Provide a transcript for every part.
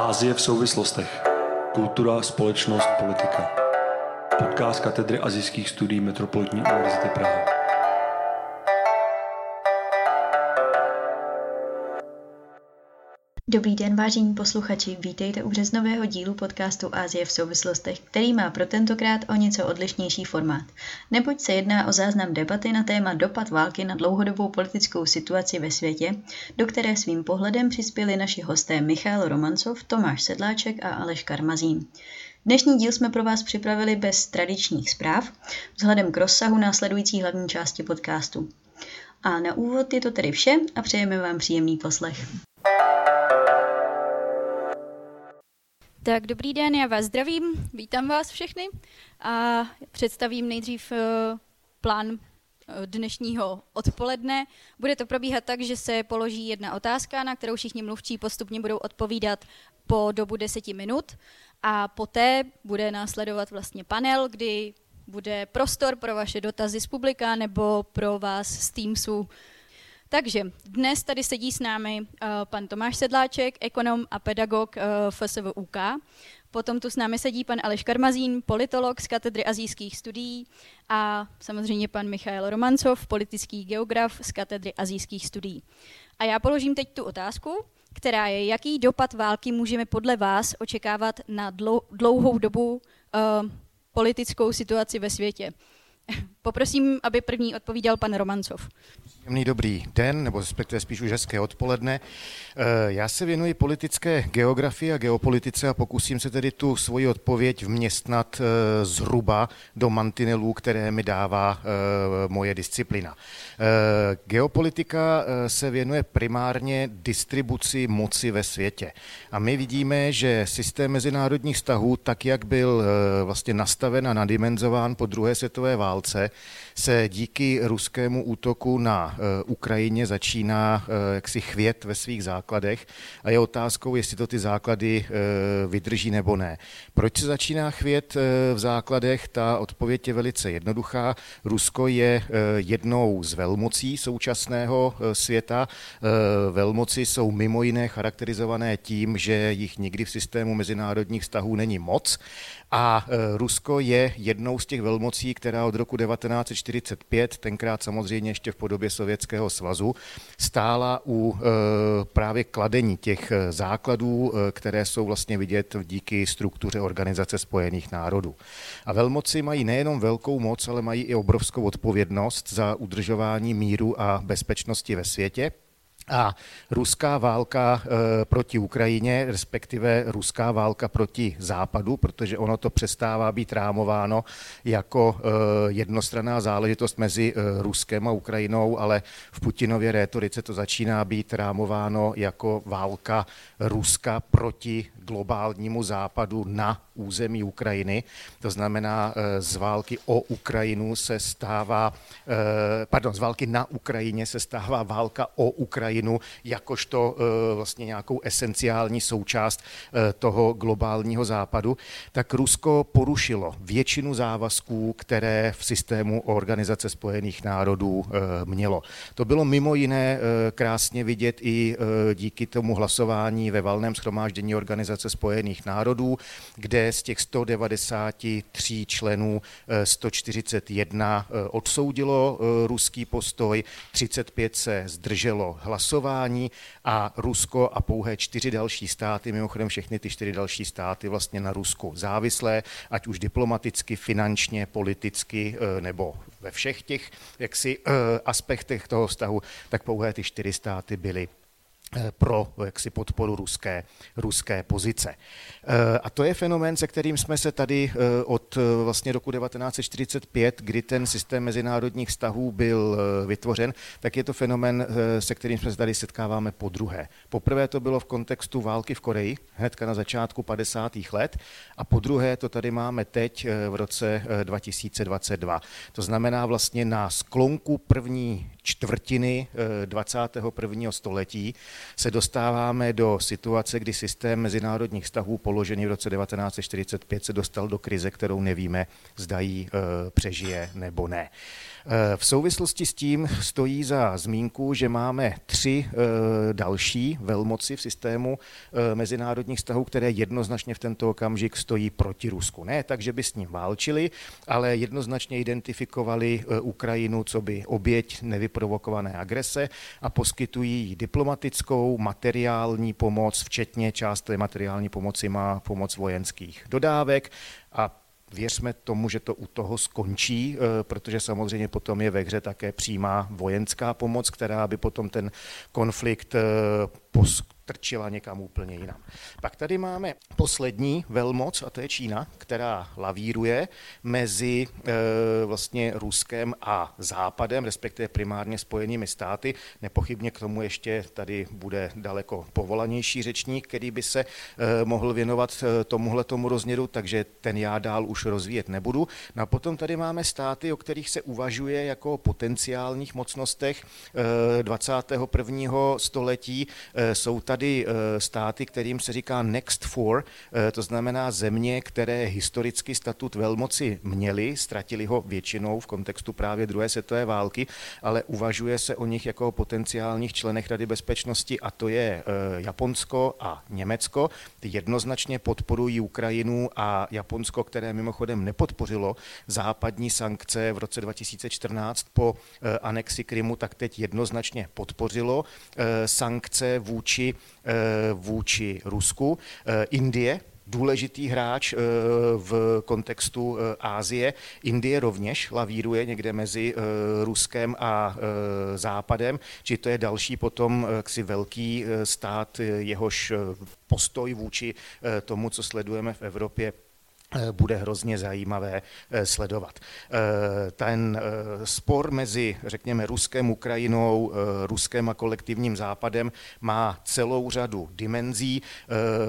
Ázie v souvislostech. Kultura, společnost, politika. Podcast katedry azijských studií Metropolitní univerzity Praha. Dobrý den, vážení posluchači, vítejte u březnového dílu podcastu Ázie v souvislostech, který má pro tentokrát o něco odlišnější formát. Neboť se jedná o záznam debaty na téma dopad války na dlouhodobou politickou situaci ve světě, do které svým pohledem přispěli naši hosté Michal Romancov, Tomáš Sedláček a Aleš Karmazín. Dnešní díl jsme pro vás připravili bez tradičních zpráv, vzhledem k rozsahu následující hlavní části podcastu. A na úvod je to tedy vše a přejeme vám příjemný poslech. Tak dobrý den, já vás zdravím, vítám vás všechny a představím nejdřív eh, plán eh, dnešního odpoledne. Bude to probíhat tak, že se položí jedna otázka, na kterou všichni mluvčí postupně budou odpovídat po dobu deseti minut a poté bude následovat vlastně panel, kdy bude prostor pro vaše dotazy z publika nebo pro vás z Teamsu takže dnes tady sedí s námi uh, pan Tomáš Sedláček, ekonom a pedagog eh, FSVUK. Potom tu s námi sedí pan Aleš Karmazín, politolog z katedry azijských studií a samozřejmě pan Michail Romancov, politický geograf z katedry azijských studií. A já položím teď tu otázku, která je, jaký dopad války můžeme podle vás očekávat na dlouhou dobu uh, politickou situaci ve světě. Poprosím, aby první odpovídal pan Romancov. Příjemný dobrý den, nebo respektive spíš už hezké odpoledne. Eh, já se věnuji politické geografii a geopolitice a pokusím se tedy tu svoji odpověď vměstnat eh, zhruba do mantinelů, které mi dává eh, moje disciplina. Geopolitika se věnuje primárně distribuci moci ve světě. A my vidíme, že systém mezinárodních vztahů, tak jak byl vlastně nastaven a nadimenzován po druhé světové válce, se díky ruskému útoku na eh, Ukrajině začíná eh, jaksi chvět ve svých základech a je otázkou, jestli to ty základy eh, vydrží nebo ne. Proč se začíná chvět v základech? Ta odpověď je velice jednoduchá. Rusko je jednou z velmocí současného světa. Velmoci jsou mimo jiné charakterizované tím, že jich nikdy v systému mezinárodních vztahů není moc a e, Rusko je jednou z těch velmocí, která od roku 1945, tenkrát samozřejmě ještě v podobě Sovětského svazu, stála u e, právě kladení těch e, základů, které jsou vlastně vidět díky struktuře Organizace spojených národů. A velmoci mají nejenom velkou moc, ale mají i obrovskou odpovědnost za udržování míru a bezpečnosti ve světě. A ruská válka e, proti Ukrajině, respektive ruská válka proti Západu, protože ono to přestává být rámováno jako e, jednostranná záležitost mezi e, Ruskem a Ukrajinou, ale v Putinově rétorice to začíná být rámováno jako válka Ruska proti globálnímu západu na území Ukrajiny. To znamená, z války o Ukrajinu se stává, pardon, z války na Ukrajině se stává válka o Ukrajinu jakožto eh, vlastně nějakou esenciální součást eh, toho globálního západu, tak Rusko porušilo většinu závazků, které v systému Organizace spojených národů eh, mělo. To bylo mimo jiné krásně vidět i díky tomu hlasování ve valném schromáždění Organizace spojených národů, kde z těch 193 členů 141 odsoudilo ruský postoj, 35 se zdrželo hlasování a Rusko a pouhé čtyři další státy, mimochodem všechny ty čtyři další státy vlastně na Rusku závislé, ať už diplomaticky, finančně, politicky eh, nebo ve všech těch jaksi eh, aspektech toho vztahu, tak pouhé ty čtyři státy byly Eh, pro jaksi podporu ruské, ruské pozice. Eh, a to je fenomén, se kterým jsme se tady eh, od vlastně roku 1945, kdy ten systém mezinárodních vztahů byl vytvořen, tak je to fenomén, se kterým jsme se tady setkáváme po druhé. Poprvé to bylo v kontextu války v Koreji, hnedka na začátku 50. let, a po druhé to tady máme teď v roce 2022. To znamená vlastně na sklonku první čtvrtiny 21. století se dostáváme do situace, kdy systém mezinárodních vztahů položený v roce 1945 se dostal do krize, kterou nevíme, zda ji přežije nebo ne. Eh, v souvislosti s tím stojí za zmínku, že máme tři eh, další velmoci v systému eh, mezinárodních vztahů, které jednoznačně v tento okamžik stojí proti Rusku. Ne tak, že by s ním válčili, ale jednoznačně identifikovali Ukrajinu co by oběť nevyprovokované agrese a poskytují diplomatickou, materiální pomoc, včetně část té materiální pomoci má pomoc vojenských dodávek a Věřme tomu, že to u toho skončí, eh, protože samozřejmě potom je ve hře také přímá vojenská pomoc, která by potom ten konflikt eh, trčila někam úplně jinam. Pak tady máme poslední velmoc, a to je Čína, která lavíruje mezi e, vlastně Ruskem a Západem, respektive primárně spojenými státy. Nepochybně k tomu ještě tady bude daleko povolanější řečník, který by se e, mohl věnovat e, tomuhle tomu rozměru, takže ten já dál už rozvíjet nebudu. No a potom tady máme státy, o kterých se uvažuje jako o potenciálních mocnostech e, 21. století. E, jsou tady tady eh, státy, kterým se říká Next Four, eh, to znamená země, které historicky statut velmoci měly, ztratili ho většinou v kontextu právě druhé světové války, ale uvažuje se o nich jako o potenciálních členech Rady bezpečnosti a to je eh, Japonsko a Německo. Ty jednoznačně podporují Ukrajinu a Japonsko, které mimochodem nepodpořilo západní sankce v roce 2014 po anexi Krymu, tak teď jednoznačně podpořilo sankce vůči vůči Rusku. Eh, Indie důležitý hráč eh, v kontextu Ázie. Indie rovněž lavíruje někde mezi Ruskem a Západem, či to je další potom ksi velký stát, jehož postoj vůči tomu, co sledujeme v Evropě, Eh, bude hrozně zajímavé eh, sledovat. Eh, ten spor mezi, řekněme, Ruskem, Ukrajinou, Ruskem a kolektivním západem má celou řadu dimenzí.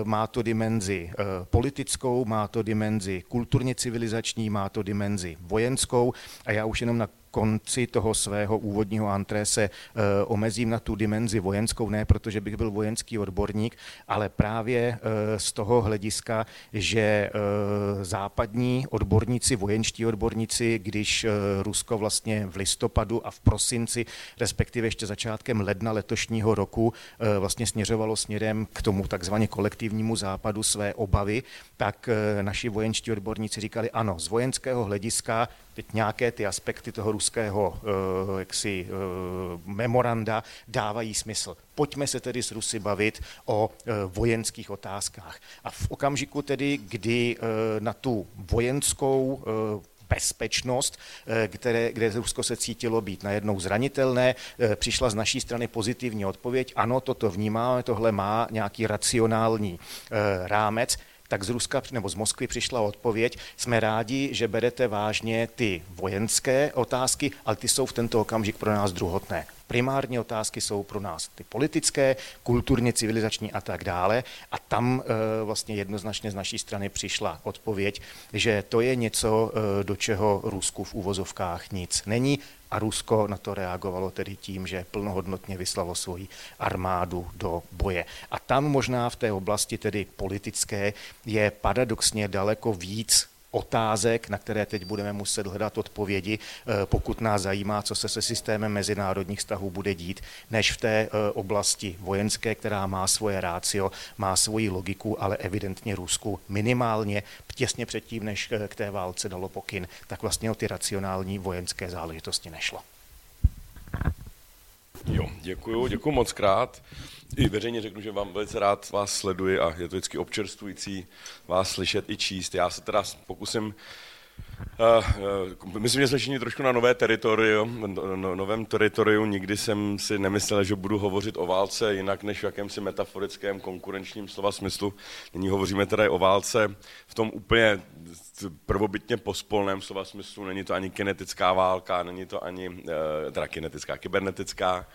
Má to dimenzi politickou, má to dimenzi kulturně civilizační, má to dimenzi vojenskou a já už jenom na konci toho svého úvodního antré se uh, omezím na tu dimenzi vojenskou, ne protože bych byl vojenský odborník, ale právě uh, z toho hlediska, že uh, západní odborníci, vojenští odborníci, když Rusko vlastně v listopadu a v prosinci, respektive ještě začátkem ledna letošního roku vlastně směřovalo směrem k tomu takzvaně kolektivnímu západu své obavy, tak naši vojenští odborníci říkali, ano, z vojenského hlediska teď nějaké ty aspekty toho ruského uh, jaksi, uh, memoranda dávají smysl. Pojďme se tedy s Rusy bavit o uh, vojenských otázkách. A v okamžiku tedy, kdy na tu vojenskou bezpečnost, které, kde Rusko se cítilo být najednou zranitelné. Přišla z naší strany pozitivní odpověď. Ano, toto vnímáme, tohle má nějaký racionální rámec tak z Ruska nebo z Moskvy přišla odpověď, jsme rádi, že berete vážně ty vojenské otázky, ale ty jsou v tento okamžik pro nás druhotné. Primární otázky jsou pro nás ty politické, kulturně, civilizační a tak dále. A tam e, vlastně jednoznačně z naší strany přišla odpověď, že to je něco, e, do čeho Rusku v úvozovkách nic není a Rusko na to reagovalo tedy tím, že plnohodnotně vyslalo svoji armádu do boje. A tam možná v té oblasti tedy politické je paradoxně daleko víc otázek, na které teď budeme muset hledat odpovědi, eh, pokud nás zajímá, co se se systémem mezinárodních vztahů bude dít, než v té eh, oblasti vojenské, která má svoje rácio, má svoji logiku, ale evidentně Rusku minimálně těsně předtím, než eh, k té válce dalo pokyn, tak vlastně o ty racionální vojenské záležitosti nešlo. Jo, děkuju, děkuju moc krát. I veřejně řeknu, že vám velice rád vás sleduji a je to vždycky občerstvující vás slyšet i číst. Já se teda pokusím Uh, myslím, že jsme všichni trošku na nové teritorium, no, novém teritoriu. Nikdy jsem si nemyslel, že budu hovořit o válce jinak než v jakémsi metaforickém konkurenčním slova smyslu. Nyní hovoříme tedy o válce v tom úplně prvobytně pospolném slova smyslu. Není to ani kinetická válka, není to ani, eh, teda kinetická, kybernetická,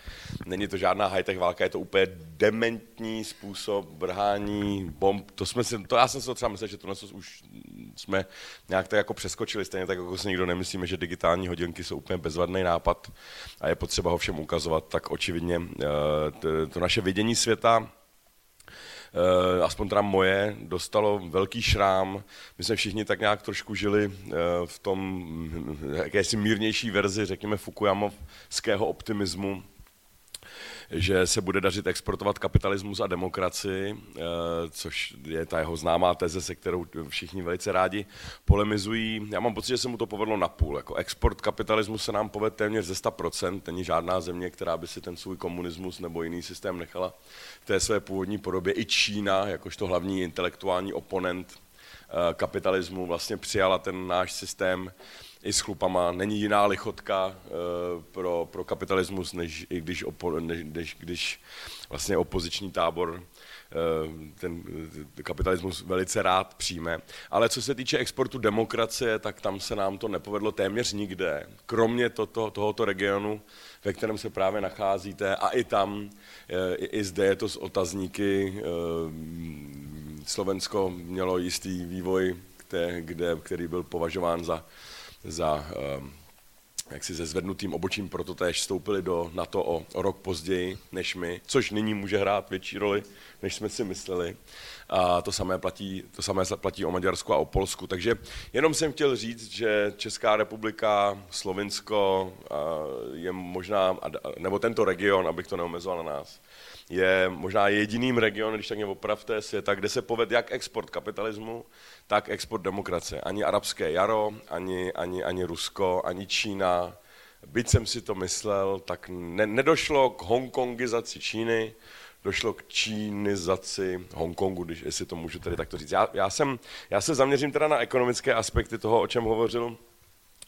není to žádná high-tech válka, je to úplně dementní způsob vrhání bomb. To, jsme si, to já jsem si to třeba myslel, že to už jsme nějak tak jako přeskočili, stejně tak jako si nikdo nemyslíme, že digitální hodinky jsou úplně bezvadný nápad a je potřeba ho všem ukazovat, tak očividně to, to naše vidění světa Eh, aspoň teda moje, dostalo velký šrám. My jsme všichni tak nějak trošku žili eh, v tom hm, jakési mírnější verzi, řekněme, Fukuyamovského optimismu, že se bude dařit exportovat kapitalismus a demokracii, eh, což je ta jeho známá teze, se kterou všichni velice rádi polemizují. Já mám pocit, že se mu to povedlo na půl. Jako export kapitalismu se nám povede téměř ze 100%. Není žádná země, která by si ten svůj komunismus nebo jiný systém nechala v té své původní podobě. I Čína, jakožto hlavní intelektuální oponent eh, kapitalismu, vlastně přijala ten náš systém i s chlupama. Není jiná lichotka uh, pro, pro kapitalismus, než i když, opo, než, než když vlastně opoziční tábor uh, ten kapitalismus velice rád přijme. Ale co se týče exportu demokracie, tak tam se nám to nepovedlo téměř nikde, kromě toto, tohoto regionu, ve kterém se právě nacházíte a i tam, i, i zde je to z otazníky. Slovensko mělo jistý vývoj, kde, kde, který byl považován za za ehm, jak si se zvednutým obočím proto též vstoupili do NATO o, o rok později než my, což nyní může hrát větší roli, než jsme si mysleli. A to samé platí, to samé platí o Maďarsku a o Polsku. Takže jenom jsem chtěl říct, že Česká republika, Slovinsko je možná, nebo tento region, abych to neomezoval na nás, je možná jediným regionem, když tak mě opravte, světa, kde se povede jak export kapitalismu, tak export demokracie. Ani arabské jaro, ani, ani, ani Rusko, ani Čína. Byť jsem si to myslel, tak ne, nedošlo k hongkongizaci Číny, došlo k čínizaci Hongkongu, když, jestli to můžu tady takto říct. Já, já, jsem, já se zaměřím teda na ekonomické aspekty toho, o čem hovořil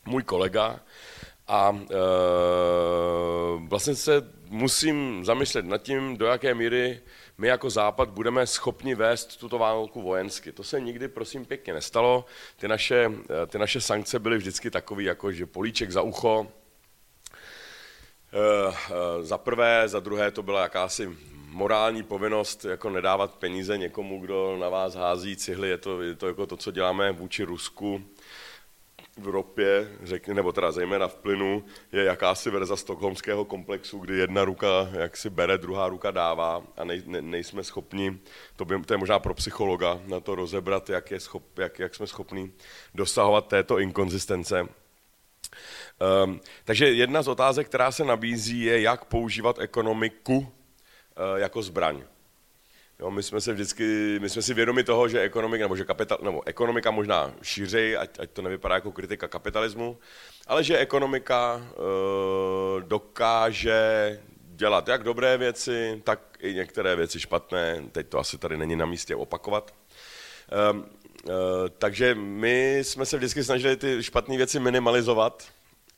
můj kolega. A e, vlastně se musím zamyslet nad tím, do jaké míry my jako Západ budeme schopni vést tuto válku vojensky. To se nikdy, prosím, pěkně nestalo. Ty naše, ty naše sankce byly vždycky takové, jako že políček za ucho, e, za prvé, za druhé to byla jakási morální povinnost jako nedávat peníze někomu, kdo na vás hází cihly. Je to, je to jako to, co děláme vůči Rusku v ropě, řekně, nebo teda zejména v plynu, je jakási verze stokholmského komplexu, kdy jedna ruka jak si bere, druhá ruka dává a nej, ne, nejsme schopni, to, by, to je možná pro psychologa, na to rozebrat, jak, je schop, jak, jak jsme schopni dosahovat této inkonzistence. Um, takže jedna z otázek, která se nabízí, je, jak používat ekonomiku uh, jako zbraň. Jo, my jsme se vždycky, my jsme si vědomi toho, že ekonomika, nebo že kapital, nebo ekonomika možná šířej, ať, ať to nevypadá jako kritika kapitalismu, ale že ekonomika e, dokáže dělat jak dobré věci, tak i některé věci špatné. Teď to asi tady není na místě opakovat. E, e, takže my jsme se vždycky snažili ty špatné věci minimalizovat,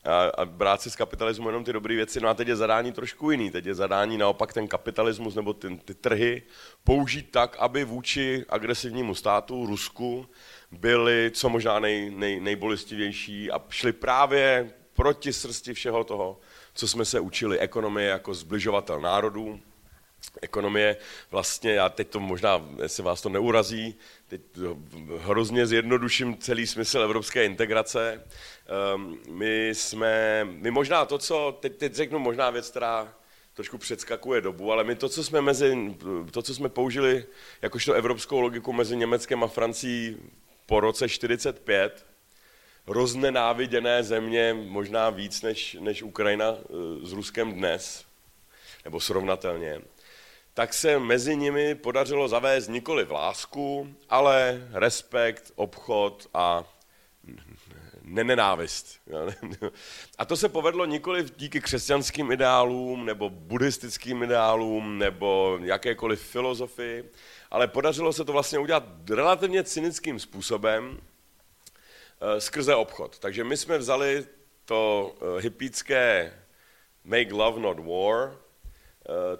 a, a brát si z kapitalismu jenom ty dobré věci. No a teď je zadání trošku jiný. Teď je zadání naopak ten kapitalismus nebo ty, ty trhy použít tak, aby vůči agresivnímu státu, Rusku, byly co možná nej, nej, nejbolistivější a šli právě proti srsti všeho toho, co jsme se učili. Ekonomie jako zbližovatel národů, ekonomie vlastně, já teď to možná, jestli vás to neurazí, teď hrozně zjednoduším celý smysl evropské integrace. Um, my jsme, my možná to, co, teď, teď řeknu možná věc, která trošku předskakuje dobu, ale my to, co jsme, mezi, to, co jsme použili jakožto evropskou logiku mezi Německem a Francií po roce 45, roznenáviděné země, možná víc než, než Ukrajina eh, s Ruskem dnes, nebo srovnatelně, tak se mezi nimi podařilo zavést nikoli v lásku, ale respekt, obchod a nenenávist. A to se povedlo nikoli díky křesťanským ideálům, nebo buddhistickým ideálům, nebo jakékoliv filozofii, ale podařilo se to vlastně udělat relativně cynickým způsobem eh, skrze obchod. Takže my jsme vzali to eh, hypické make love not war,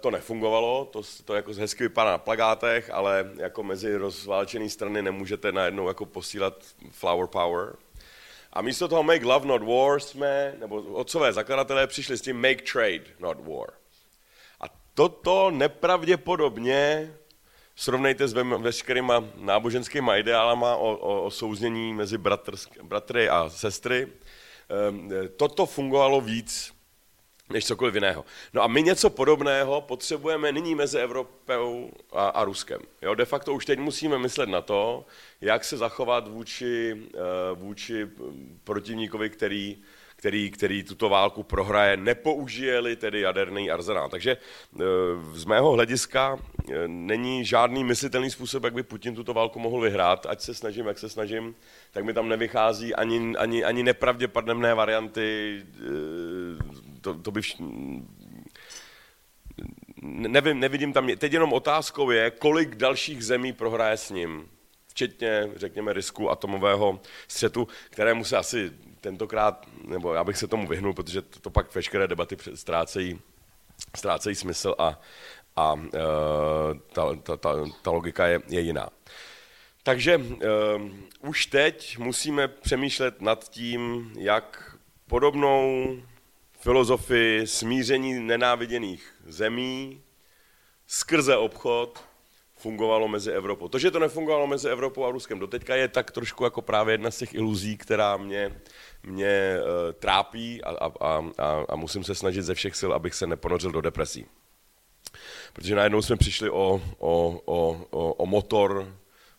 to nefungovalo, to, to jako hezky vypadá na plagátech, ale jako mezi rozválčené strany nemůžete najednou jako posílat flower power. A místo toho make love not war jsme, nebo otcové zakladatelé přišli s tím make trade not war. A toto nepravděpodobně srovnejte s veškerýma náboženskýma ideálama o, o, o souznění mezi bratr, bratry a sestry. Ehm, toto fungovalo víc než cokoliv jiného. No a my něco podobného potřebujeme nyní mezi Evropou a, a Ruskem. Jo, de facto už teď musíme myslet na to, jak se zachovat vůči, eh, vůči protivníkovi, který který, který tuto válku prohraje, nepoužije-li tedy jaderný arzenál. Takže e, z mého hlediska e, není žádný myslitelný způsob, jak by Putin tuto válku mohl vyhrát, ať se snažím, jak se snažím, tak mi tam nevychází ani, ani, ani nepravděpodobné varianty, e, to, to by vš... Nevím, nevidím tam, teď jenom otázkou je, kolik dalších zemí prohraje s ním, včetně, řekněme, risku atomového střetu, kterému se asi tentokrát, nebo já bych se tomu vyhnul, protože to, to pak veškeré debaty ztrácejí, ztrácejí smysl a, a uh, ta, ta, ta, ta logika je, je jiná. Takže uh, už teď musíme přemýšlet nad tím, jak podobnou filozofii smíření nenáviděných zemí skrze obchod fungovalo mezi Evropou. To, že to nefungovalo mezi Evropou a Ruskem doteďka je tak trošku jako právě jedna z těch iluzí, která mě mě uh, trápí a, a, a, a musím se snažit ze všech sil, abych se neponořil do depresí. Protože najednou jsme přišli o, o, o, o, o motor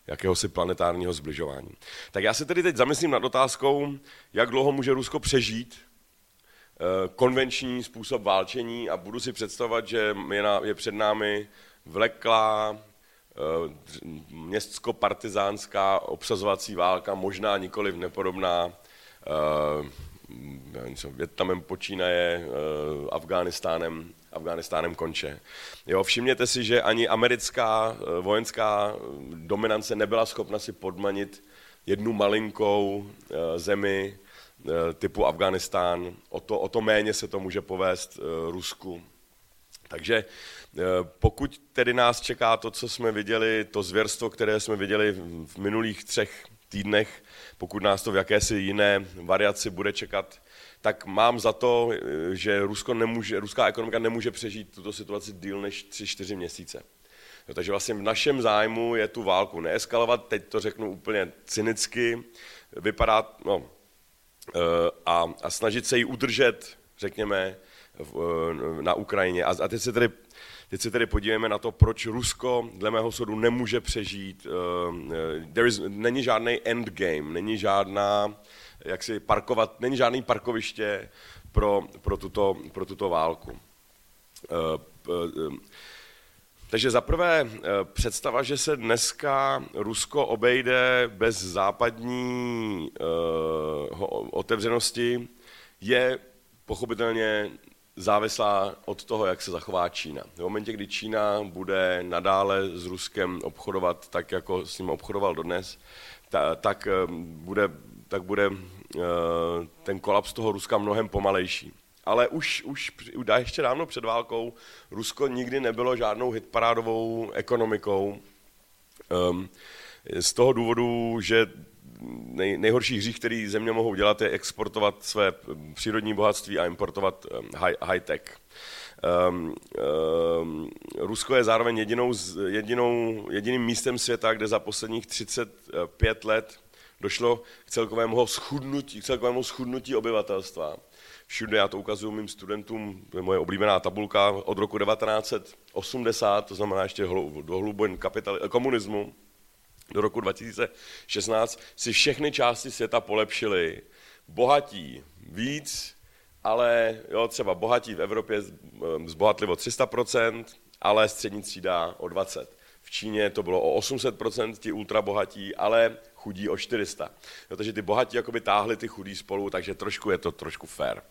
jakéhosi planetárního zbližování. Tak já se tedy teď zamyslím nad otázkou, jak dlouho může Rusko přežít uh, konvenční způsob válčení a budu si představovat, že je, na, je před námi vleklá městsko-partizánská obsazovací válka, možná nikoliv nepodobná uh, Větnamem počínaje, uh, Afghánistánem, Afghánistánem konče. Jo, všimněte si, že ani americká vojenská dominance nebyla schopna si podmanit jednu malinkou zemi typu Afghánistán. O to, o to méně se to může povést Rusku. Takže pokud tedy nás čeká to, co jsme viděli, to zvěrstvo, které jsme viděli v minulých třech týdnech, pokud nás to v jakési jiné variaci bude čekat, tak mám za to, že Rusko nemůže, ruská ekonomika nemůže přežít tuto situaci díl než 3-4 měsíce. Takže vlastně v našem zájmu je tu válku neeskalovat, teď to řeknu úplně cynicky, vypadá, no, eh, a, a snažit se ji udržet, řekněme, na Ukrajině. A, a teď se tedy Teď se tedy podívejme na to, proč Rusko, dle mého soudu, nemůže přežít. Uh, there is, není žádný endgame, není žádná, jak si parkovat, není žádný parkoviště pro, pro, tuto, pro tuto válku. Uh, takže zaprvé představa, že se dneska Rusko obejde bez západní otevřenosti, je pochopitelně závislá od toho, jak se zachová Čína. V momentě, kdy Čína bude nadále s Ruskem obchodovat tak, jako s ním obchodoval dodnes, ta, tak eh, bude, tak bude eh, ten kolaps toho Ruska mnohem pomalejší. Ale už, už ještě dávno před válkou Rusko nikdy nebylo žádnou hitparádovou ekonomikou. Ehm, z toho důvodu, že nej, nejhorší hřích, který země mohou dělat, je exportovat své přírodní bohatství a importovat high, high tech. Um, um, Rusko je zároveň jedinou, jedinou, jediným místem světa, kde za posledních 35 let došlo k celkovému schudnutí, k celkovému schudnutí obyvatelstva. Všude já to ukazuju mým studentům, to je moje oblíbená tabulka od roku 1980, to znamená ještě do hlubin komunismu, do roku 2016 si všechny části světa polepšily. Bohatí víc, ale jo, třeba bohatí v Evropě zbohatli o 300%, ale střední třída o 20%. V Číně to bylo o 800%, ti ultrabohatí, ale chudí o 400. Jo, takže ty bohatí jakoby táhli ty chudí spolu, takže trošku je to trošku fair.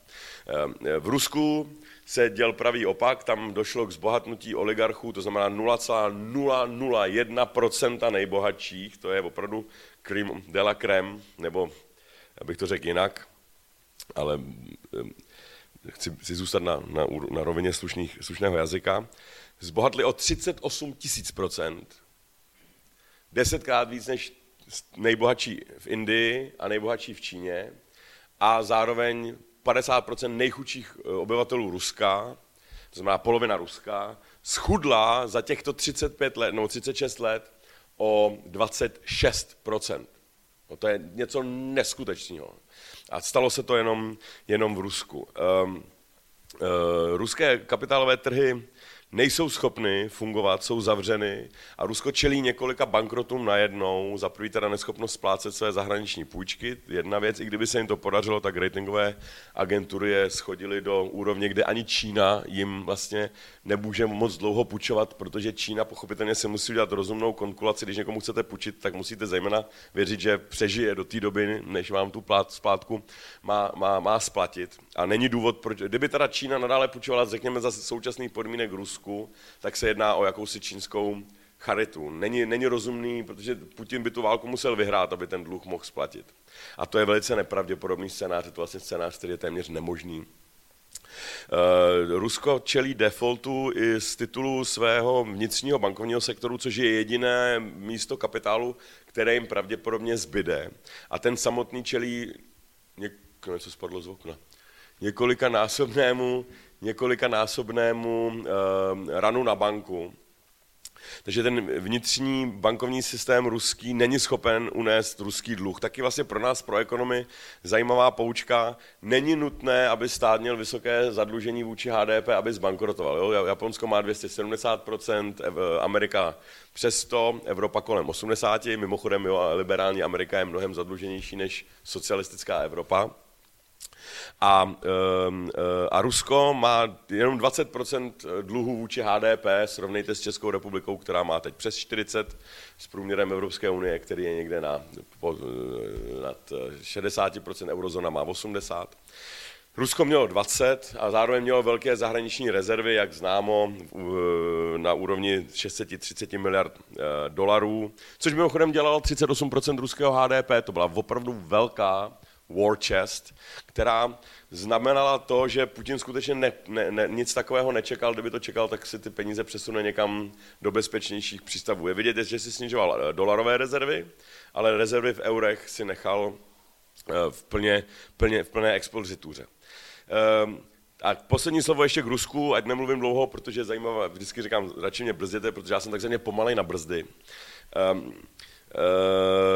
Ehm, v Rusku se děl pravý opak, tam došlo k zbohatnutí oligarchů, to znamená 0,001% nejbohatších, to je opravdu cream de la crème, nebo abych to řekl jinak, ale ehm, chci si zůstat na, na, na rovině slušných, slušného jazyka, zbohatli o 38 tisíc procent, desetkrát víc než nejbohatší v Indii a nejbohatší v Číně a zároveň 50% nejchudších eh, obyvatelů Ruska to znamená polovina Ruska, schudla za těchto 35 let, no 36 let o 26%. No to je něco neskutečného. A stalo se to jenom, jenom v Rusku. Um, uh, ruské kapitálové trhy nejsou schopny fungovat, jsou zavřeny a Rusko čelí několika bankrotům najednou, za prvý teda neschopnost splácet své zahraniční půjčky, jedna věc, i kdyby se jim to podařilo, tak ratingové agentury je schodily do úrovně, kde ani Čína jim vlastně nemůže moc dlouho půjčovat, protože Čína pochopitelně se musí udělat rozumnou konkulacii, když někomu chcete půjčit, tak musíte zejména věřit, že přežije do té doby, než vám tu plát, splátku má, má, má splatit. A není důvod, proč, kdyby teda Čína nadále půjčovala, řekněme, za současných podmínek Rusku, Rusku, tak se jedná o jakousi čínskou charitu. Není, není rozumný, protože Putin by tu válku musel vyhrát, aby ten dluh mohl splatit. A to je velice nepravděpodobný scénář, je to vlastně scénář, který je téměř nemožný. Uh, Rusko čelí defaultu i z titulu svého vnitřního bankovního sektoru, což je jediné místo kapitálu, které jim pravděpodobně zbyde. A ten samotný čelí, něk, něco spadlo z okna, několika násobnému několikanásobnému uh, ranu na banku. Takže ten vnitřní bankovní systém ruský není schopen unést ruský dluh. Taky vlastně pro nás, pro ekonomy, zajímavá poučka. Není nutné, aby stát měl vysoké zadlužení vůči HDP, aby zbankrotoval. Jo? Japonsko má 270%, Amerika přes 100, Evropa kolem 80%. Mimochodem, jo, liberální Amerika je mnohem zadluženější než socialistická Evropa. A, ehm, eh, a Rusko má jenom 20% dluhu vůči HDP, srovnejte s Českou republikou, která má teď přes 40, s průměrem Evropské unie, který je někde na, po, eh, nad 60%, eurozona má 80%. Rusko mělo 20 a zároveň mělo velké zahraniční rezervy, jak známo, na úrovni 630 miliard eh, dolarů, což mimochodem dělalo 38% ruského HDP. To byla opravdu velká war chest, která znamenala to, že Putin skutečně ne, ne, ne, nic takového nečekal, kdyby to čekal, tak si ty peníze přesune někam do bezpečnějších přístavů. Je vidět, že si snižoval eh, dolarové rezervy, ale rezervy v eurech si nechal eh, v plně, plně, v plné expozituře. Ehm, a poslední slovo ještě k Rusku, ať nemluvím dlouho, protože je zajímavé, vždycky říkám, radši mě brzděte, protože já jsem takzvaně pomalej na brzdy. Um,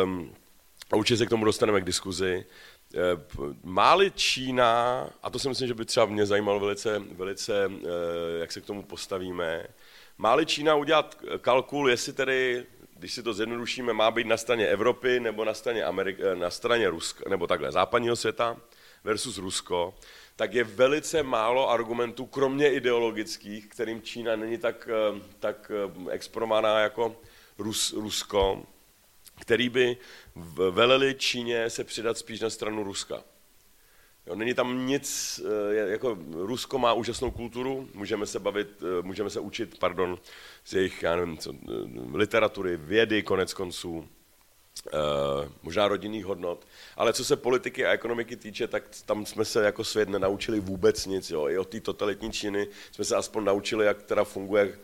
um, a určitě se k tomu dostaneme k diskuzi. Eh, máli Čína, a to si myslím, že by třeba mě zajímalo velice, velice eh, jak se k tomu postavíme, máli Čína udělat kalkul, jestli tedy, když si to zjednodušíme, má být na straně Evropy nebo na straně, Amerik- eh, na straně Ruska, nebo takhle, západního světa versus Rusko, tak je velice málo argumentů, kromě ideologických, kterým Čína není tak, tak exponovaná jako Rus, Rusko, který by veleli Číně se přidat spíš na stranu Ruska. Jo, není tam nic, eh, jako Rusko má úžasnou kulturu, můžeme se bavit, eh, můžeme se učit, pardon, z jejich, já nevím, co, eh, literatury, vědy konec konců, možná rodinných hodnot, ale co se politiky a ekonomiky týče, tak tam jsme se jako svět nenaučili vůbec nic. Jo. I od té totalitní Číny jsme se aspoň naučili, jak teda funguje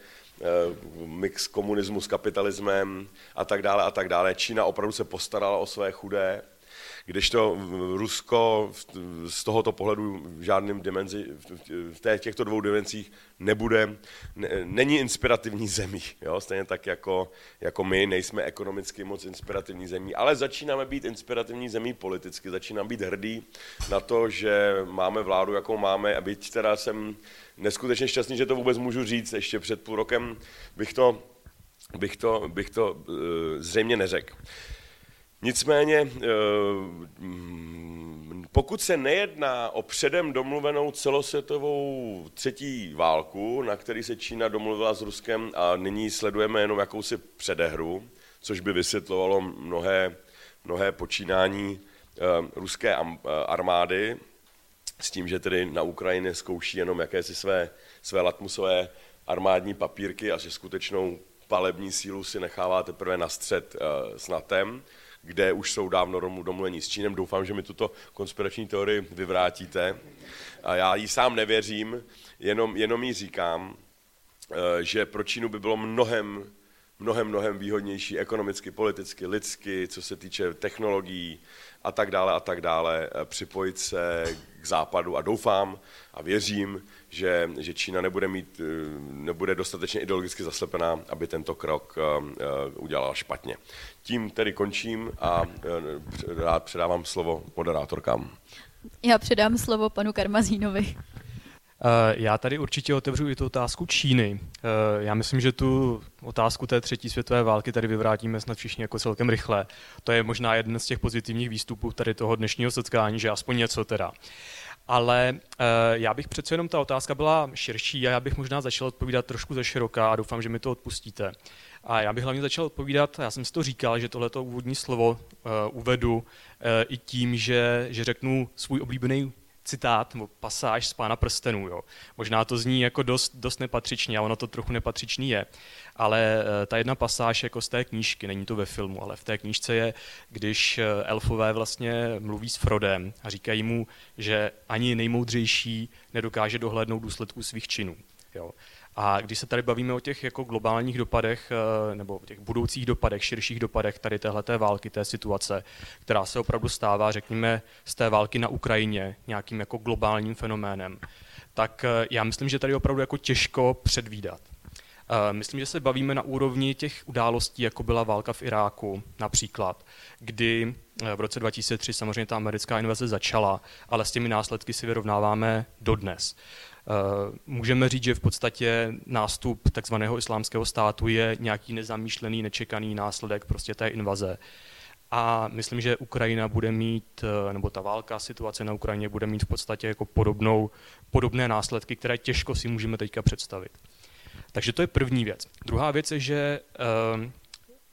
mix komunismu s kapitalismem a tak dále a tak dále. Čína opravdu se postarala o své chudé, kdežto Rusko z tohoto pohledu v žádném dimenzi, v těchto dvou dimenzích nebude, ne, není inspirativní zemí. Jo? Stejně tak jako, jako my nejsme ekonomicky moc inspirativní zemí, ale začínáme být inspirativní zemí politicky, začínám být hrdý na to, že máme vládu, jakou máme a byť teda jsem neskutečně šťastný, že to vůbec můžu říct. Ještě před půl rokem bych to, bych to, bych to uh, zřejmě neřekl. Nicméně, uh, pokud se nejedná o předem domluvenou celosvětovou třetí válku, na který se Čína domluvila s Ruskem a nyní sledujeme jenom jakousi předehru, což by vysvětlovalo mnohé, mnohé počínání uh, ruské armády, s tím, že tedy na Ukrajině zkouší jenom jakési své, své latmusové armádní papírky a že skutečnou palební sílu si nechává teprve na střed s NATEM, kde už jsou dávno domluvení s Čínem. Doufám, že mi tuto konspirační teorii vyvrátíte. A já jí sám nevěřím, jenom, jenom jí říkám, uh, že pro Čínu by bylo mnohem mnohem, mnohem výhodnější ekonomicky, politicky, lidsky, co se týče technologií a tak dále a tak dále, eh, připojit se k západu a doufám a věřím, že, že Čína nebude, mít, eh, nebude dostatečně ideologicky zaslepená, aby tento krok udělala špatně. Tím tedy končím a rád předávám slovo moderátorkám. Já předám slovo panu Karmazínovi. Eh, já tady určitě otevřu i tu otázku Číny. Eh, já myslím, že tu otázku té třetí světové války tady vyvrátíme snad všichni jako celkem rychle. To je možná jeden z těch pozitivních výstupů tady toho dnešního setkání, že aspoň něco teda. Ale já bych přece jenom ta otázka byla širší a já bych možná začal odpovídat trošku ze široká a doufám, že mi to odpustíte. A já bych hlavně začal odpovídat, já jsem si to říkal, že tohleto úvodní slovo uh, uvedu uh, i tím, že, že řeknu svůj oblíbený citát nebo pasáž z Pána prstenů. Jo. Možná to zní jako dost, dost nepatřičně a ono to trochu nepatřičný je, ale eh, ta jedna pasáž jako z té knížky, není to ve filmu, ale v té knížce je, když elfové vlastně mluví s Frodem a říkají mu, že ani nejmoudřejší nedokáže dohlednout důsledků svých činů. Jo. A když se tady bavíme o těch jako globálních dopadech eh, nebo těch budoucích dopadech, širších dopadech tady téhleté války, té situace, která se opravdu stává, řekněme, z té války na Ukrajině nějakým jako globálním fenoménem, tak eh, já myslím, že tady opravdu jako těžko předvídat. Eh, myslím, že se bavíme na úrovni těch událostí, jako byla válka v Iráku například, kdy v roce 2003 samozřejmě ta americká invaze začala, ale s těmi následky si vyrovnáváme dodnes. Eh, můžeme říct, že v podstatě nástup takzvaného islámského státu je nějaký nezamýšlený, nečekaný následek prostě té invaze. A myslím, že Ukrajina bude mít, eh, nebo ta válka, situace na Ukrajině bude mít v podstatě jako podobnou, podobné následky, které těžko si můžeme teďka představit. Takže to je první věc. Druhá věc je, že eh,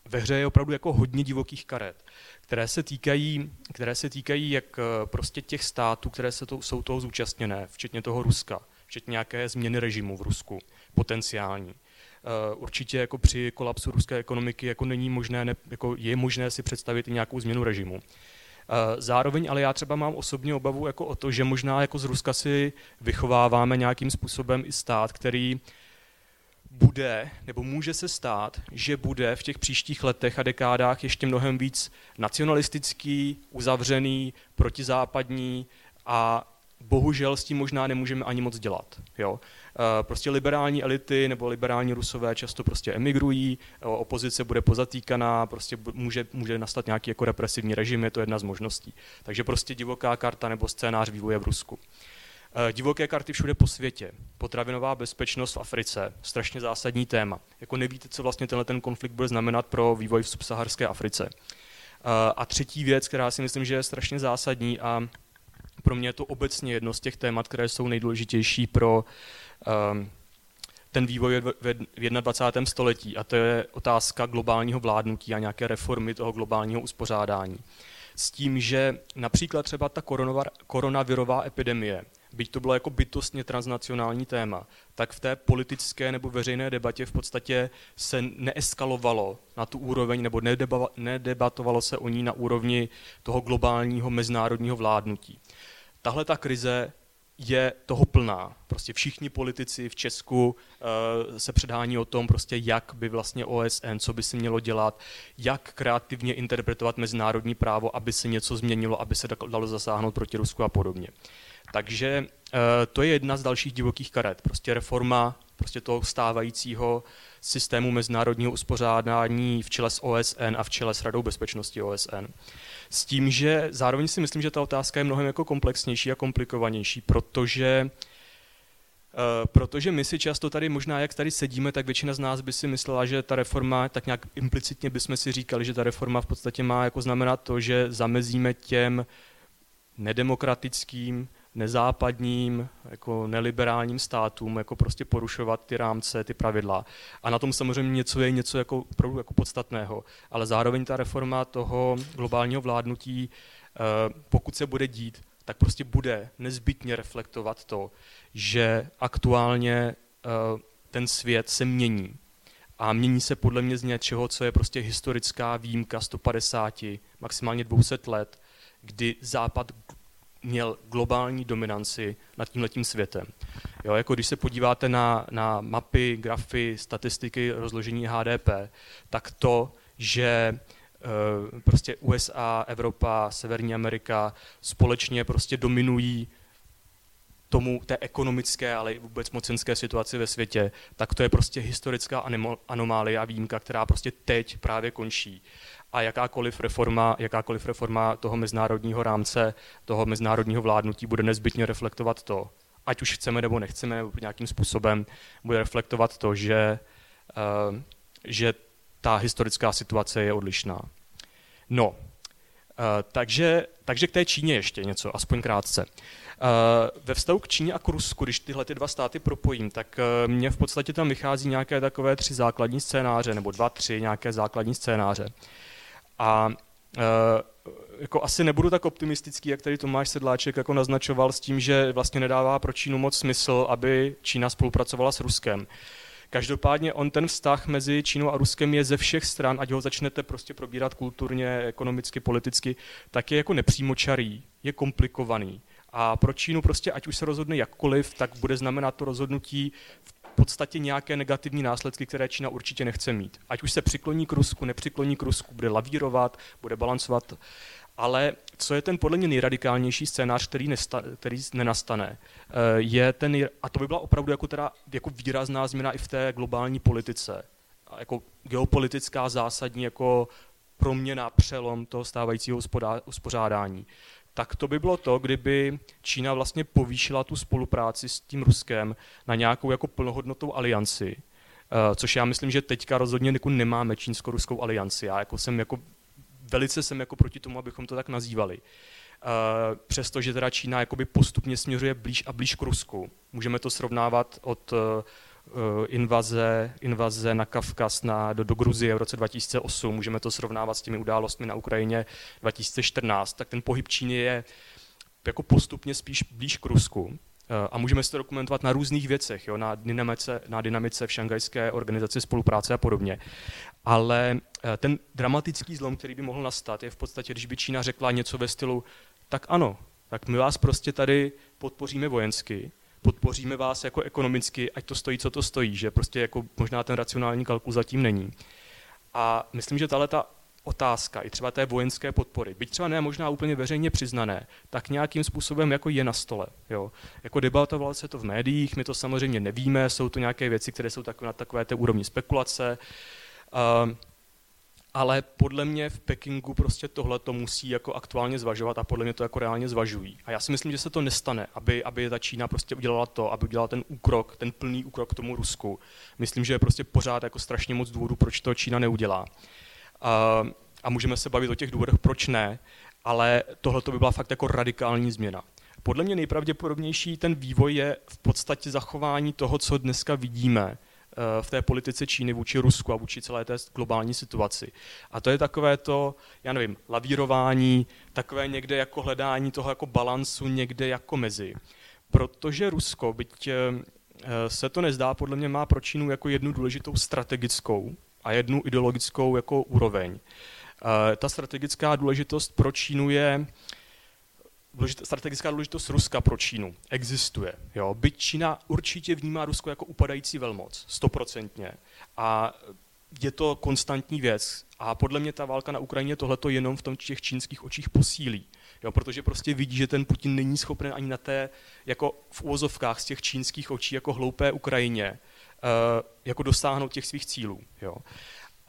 ve hře je opravdu jako hodně divokých karet, které se týkají, které se týkají jak prostě těch států, které se to, jsou toho zúčastněné, včetně toho Ruska, včetně nějaké změny režimu v Rusku, potenciální. Eh, určitě jako při kolapsu ruské ekonomiky jako není možné, ne, jako je možné si představit i nějakou změnu režimu. Eh, zároveň ale já třeba mám osobně obavu jako o to, že možná jako z Ruska si vychováváme nějakým způsobem i stát, který bude, nebo může se stát, že bude v těch příštích letech a dekádách ještě mnohem víc nacionalistický, uzavřený, protizápadní a bohužel s tím možná nemůžeme ani moc dělat. Jo? Eh, prostě liberální elity nebo liberální rusové často prostě emigrují, opozice bude pozatýkaná, prostě může, může nastat nějaký jako represivní režim, je to jedna z možností. Takže prostě divoká karta nebo scénář vývoje v Rusku. Eh, divoké karty všude po světě. Potravinová bezpečnost v Africe, strašně zásadní téma. Jako nevíte, co vlastně tenhle ten konflikt bude znamenat pro vývoj v subsaharské Africe. Eh, a třetí věc, která si myslím, že je strašně zásadní a pro mě je to obecně jedno z těch témat, které jsou nejdůležitější pro um, ten vývoj v 21. století a to je otázka globálního vládnutí a nějaké reformy toho globálního uspořádání. S tím, že například třeba ta koronavirová epidemie, byť to bylo jako bytostně transnacionální téma, tak v té politické nebo veřejné debatě v podstatě se neeskalovalo na tu úroveň nebo nedebatovalo se o ní na úrovni toho globálního mezinárodního vládnutí tahle ta krize je toho plná. Prostě všichni politici v Česku uh, se předhání o tom, prostě jak by vlastně OSN, co by si mělo dělat, jak kreativně interpretovat mezinárodní právo, aby se něco změnilo, aby se dalo zasáhnout proti Rusku a podobně. Takže uh, to je jedna z dalších divokých karet. Prostě reforma prostě toho stávajícího systému mezinárodního uspořádání v čele s OSN a v čele s Radou bezpečnosti OSN. S tím, že zároveň si myslím, že ta otázka je mnohem jako komplexnější a komplikovanější, protože Uh, protože my si často tady, možná jak tady sedíme, tak většina z nás by si myslela, že ta reforma, tak nějak implicitně bychom si říkali, že ta reforma v podstatě má jako znamenat to, že zamezíme těm nedemokratickým, nezápadním, jako neliberálním státům jako prostě porušovat ty rámce, ty pravidla. A na tom samozřejmě něco je něco jako, opravdu jako podstatného. Ale zároveň ta reforma toho globálního vládnutí, eh, pokud se bude dít, tak prostě bude nezbytně reflektovat to, že aktuálně eh, ten svět se mění. A mění se podle mě z něčeho, co je prostě historická výjimka 150, maximálně 200 let, kdy Západ měl globální dominanci nad tímhletím světem. Jo, jako když se podíváte na, na mapy, grafy, statistiky rozložení HDP, tak to, že uh, prostě USA, Evropa, Severní Amerika společně prostě dominují tomu té ekonomické, ale i vůbec mocenské situaci ve světě, tak to je prostě historická anomálie a výjimka, která prostě teď právě končí. A jakákoliv reforma, jakákoliv reforma toho mezinárodního rámce, toho mezinárodního vládnutí bude nezbytně reflektovat to, ať už chceme nebo nechceme, nebo nějakým způsobem bude reflektovat to, že, uh, že ta historická situace je odlišná. No, uh, takže, takže k té Číně ještě něco, aspoň krátce. Uh, ve vztahu k Číně a k Rusku, když tyhle ty dva státy propojím, tak uh, mně v podstatě tam vychází nějaké takové tři základní scénáře, nebo dva, tři nějaké základní scénáře. A uh, jako asi nebudu tak optimistický, jak tady Tomáš Sedláček jako naznačoval s tím, že vlastně nedává pro Čínu moc smysl, aby Čína spolupracovala s Ruskem. Každopádně on ten vztah mezi Čínou a Ruskem je ze všech stran, ať ho začnete prostě probírat kulturně, ekonomicky, politicky, tak je jako nepřímočarý, je komplikovaný. A pro Čínu prostě, ať už se rozhodne jakkoliv, tak bude znamenat to rozhodnutí v podstatě nějaké negativní následky, které Čína určitě nechce mít. Ať už se přikloní k Rusku, nepřikloní k Rusku, bude lavírovat, bude balancovat. Ale co je ten podle mě nejradikálnější scénář, který, nesta, který nenastane, eh, je ten, a to by byla opravdu jako, teda, jako výrazná změna i v té globální politice, jako geopolitická zásadní jako proměna, přelom toho stávajícího uspořádání tak to by bylo to, kdyby Čína vlastně povýšila tu spolupráci s tím Ruskem na nějakou jako plnohodnotou alianci, uh, což já myslím, že teďka rozhodně jako nemáme čínsko-ruskou alianci. Já jako jsem jako velice jsem jako proti tomu, abychom to tak nazývali. Uh, přestože teda Čína jakoby postupně směřuje blíž a blíž k Rusku. Můžeme to srovnávat od Eh, invaze, invaze na Kavkaz na, do, do Gruzie v roce 2008, můžeme to srovnávat s těmi událostmi na Ukrajině 2014, tak ten pohyb Číny je jako postupně spíš blíž k Rusku. Eh, a můžeme si to dokumentovat na různých věcech, jo, na, dynamice, na dynamice v šangajské organizaci spolupráce a podobně. Ale eh, ten dramatický zlom, který by mohl nastat, je v podstatě, když by Čína řekla něco ve stylu, tak ano, tak my vás prostě tady podpoříme vojensky, podpoříme vás jako ekonomicky, ať to stojí, co to stojí, že prostě jako možná ten racionální kalkul zatím není. A myslím, že tahle ta otázka i třeba té vojenské podpory, byť třeba ne možná úplně veřejně přiznané, tak nějakým způsobem jako je na stole. Jo. Jako debatovalo se to v médiích, my to samozřejmě nevíme, jsou to nějaké věci, které jsou takové, na takové té úrovni spekulace. Uh, ale podle mě v Pekingu prostě tohle to musí jako aktuálně zvažovat a podle mě to jako reálně zvažují. A já si myslím, že se to nestane, aby, aby ta Čína prostě udělala to, aby udělala ten úkrok, ten plný úkrok k tomu Rusku. Myslím, že je prostě pořád jako strašně moc důvodů, proč to Čína neudělá. A, a můžeme se bavit o těch důvodech, proč ne, ale tohle by byla fakt jako radikální změna. Podle mě nejpravděpodobnější ten vývoj je v podstatě zachování toho, co dneska vidíme, v té politice Číny vůči Rusku a vůči celé té globální situaci. A to je takové to, já nevím, lavírování, takové někde jako hledání toho jako balansu někde jako mezi. Protože Rusko, byť eh, se to nezdá, podle mě má pro Čínu jako jednu důležitou strategickou a jednu ideologickou jako úroveň. Eh, ta strategická důležitost pro Čínu je důležitá, strategická důležitost Ruska pro Čínu existuje. Jo? Byť Čína určitě vnímá Rusko jako upadající velmoc, stoprocentně. A je to konstantní věc. A podle mě ta válka na Ukrajině tohleto jenom v tom těch čínských očích posílí. Jo, protože prostě vidí, že ten Putin není schopen ani na té, jako v úvozovkách z těch čínských očí, jako hloupé Ukrajině, uh, jako dosáhnout těch svých cílů. Jo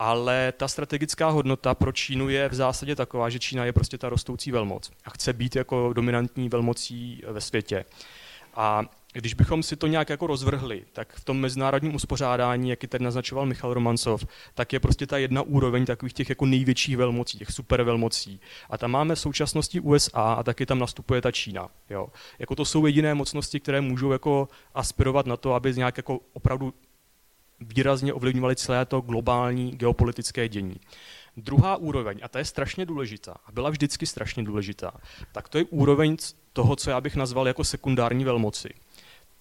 ale ta strategická hodnota pro Čínu je v zásadě taková, že Čína je prostě ta rostoucí velmoc a chce být jako dominantní velmocí ve světě. A když bychom si to nějak jako rozvrhli, tak v tom mezinárodním uspořádání, jak ji tady naznačoval Michal Romancov, tak je prostě ta jedna úroveň takových těch jako největších velmocí, těch supervelmocí. A tam máme v současnosti USA a taky tam nastupuje ta Čína. Jo. Jako to jsou jediné mocnosti, které můžou jako aspirovat na to, aby nějak jako opravdu výrazně ovlivňovaly celé to globální geopolitické dění. Druhá úroveň, a ta je strašně důležitá, a byla vždycky strašně důležitá, tak to je úroveň toho, co já bych nazval jako sekundární velmoci.